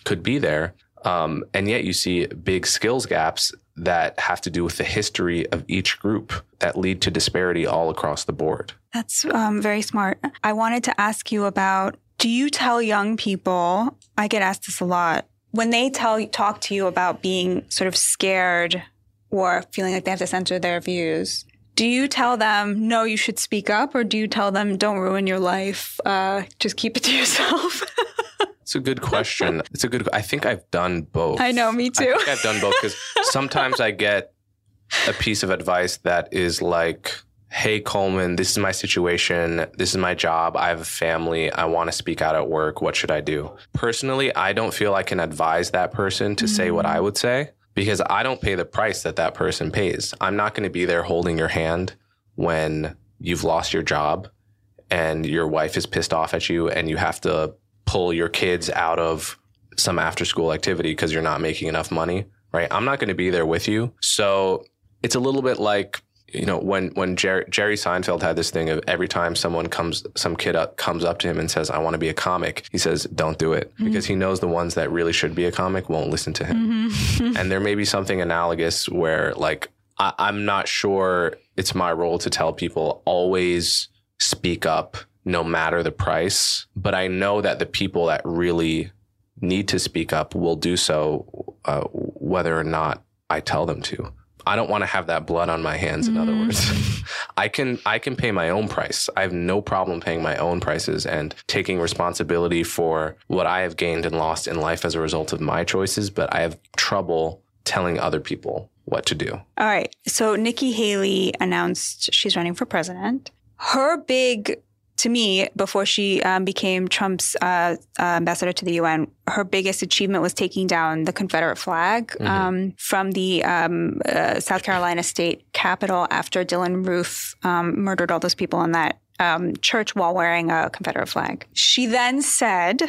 could be there. Um, and yet you see big skills gaps that have to do with the history of each group that lead to disparity all across the board. That's um, very smart. I wanted to ask you about do you tell young people, I get asked this a lot, when they tell talk to you about being sort of scared or feeling like they have to censor their views, Do you tell them, no, you should speak up, or do you tell them, don't ruin your life, uh, just keep it to yourself? It's a good question. It's a good. I think I've done both. I know, me too. I think I've done both because sometimes I get a piece of advice that is like, "Hey Coleman, this is my situation. This is my job. I have a family. I want to speak out at work. What should I do?" Personally, I don't feel I can advise that person to say what I mm. would say because I don't pay the price that that person pays. I'm not going to be there holding your hand when you've lost your job and your wife is pissed off at you and you have to pull your kids out of some after school activity because you're not making enough money, right? I'm not going to be there with you. So it's a little bit like, you know, when, when Jerry, Jerry Seinfeld had this thing of every time someone comes, some kid up, comes up to him and says, I want to be a comic, he says, don't do it Mm-hmm. because he knows the ones that really should be a comic won't listen to him. Mm-hmm. and there may be something analogous where like, I, I'm not sure it's my role to tell people always speak up no matter the price. But I know that the people that really need to speak up will do so, uh, whether or not I tell them to. I don't want to have that blood on my hands. In other mm. words, I can I can pay my own price. I have no problem paying my own prices and taking responsibility for what I have gained and lost in life as a result of my choices. But I have trouble telling other people what to do. All right. So Nikki Haley announced she's running for president. Her big, to me, before she um, became Trump's uh, uh, ambassador to the UN, her biggest achievement was taking down the Confederate flag um, from the um, uh, South Carolina state capitol after Dylann Roof um, murdered all those people in that um, church while wearing a Confederate flag. She then said,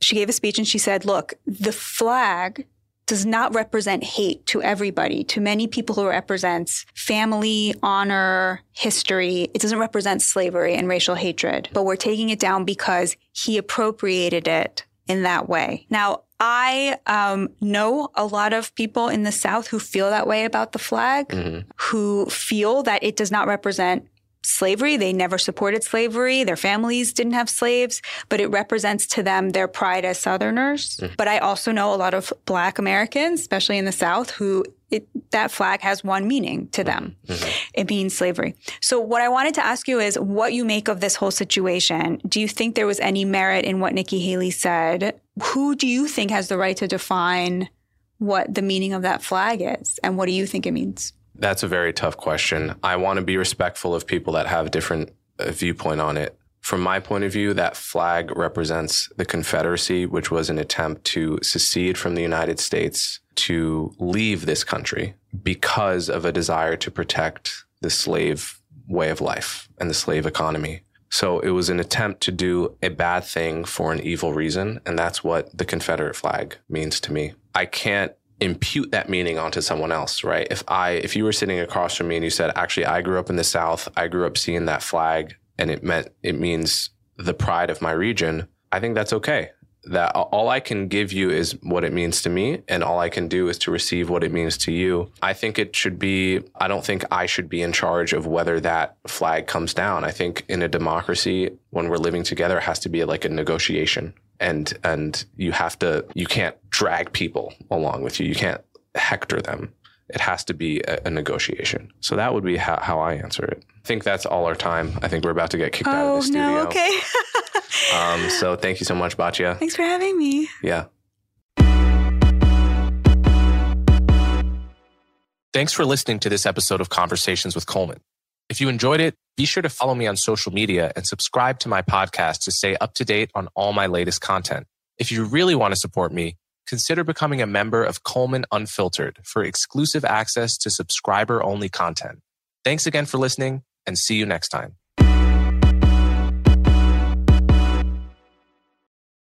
she gave a speech and she said, look, the flag does not represent hate to everybody. To many people, who represents family, honor, history. It doesn't represent slavery and racial hatred. But we're taking it down because he appropriated it in that way. Now, I um, know a lot of people in the South who feel that way about the flag, who feel that it does not represent slavery. They never supported slavery. Their families didn't have slaves, but it represents to them their pride as Southerners. Mm. But I also know a lot of Black Americans, especially in the South, who it, that flag has one meaning to them. Mm-hmm. It means slavery. So what I wanted to ask you is what you make of this whole situation. Do you think there was any merit in what Nikki Haley said? Who do you think has the right to define what the meaning of that flag is? And what do you think it means? That's a very tough question. I want to be respectful of people that have different uh, viewpoint on it. From my point of view, that flag represents the Confederacy, which was an attempt to secede from the United States to leave this country because of a desire to protect the slave way of life and the slave economy. So it was an attempt to do a bad thing for an evil reason. And that's what the Confederate flag means to me. I can't impute that meaning onto someone else, right? If I, if you were sitting across from me and you said, actually, I grew up in the South, I grew up seeing that flag and it meant, it means the pride of my region, I think that's okay. That all I can give you is what it means to me, and all I can do is to receive what it means to you. I think it should be, I don't think I should be in charge of whether that flag comes down. I think in a democracy, when we're living together, it has to be like a negotiation and and you have to you can't drag people along with you. You can't hector them. It has to be a, a negotiation. So that would be how, how i answer it. I think that's all our time. I think we're about to get kicked out of the studio Oh, no, okay. um, so thank you so much batya. Thanks for having me. yeah. Thanks for listening to this episode of Conversations with Coleman. If you enjoyed it, be sure to follow me on social media and subscribe to my podcast to stay up to date on all my latest content. If you really want to support me, consider becoming a member of Coleman Unfiltered for exclusive access to subscriber only content. Thanks again for listening and see you next time.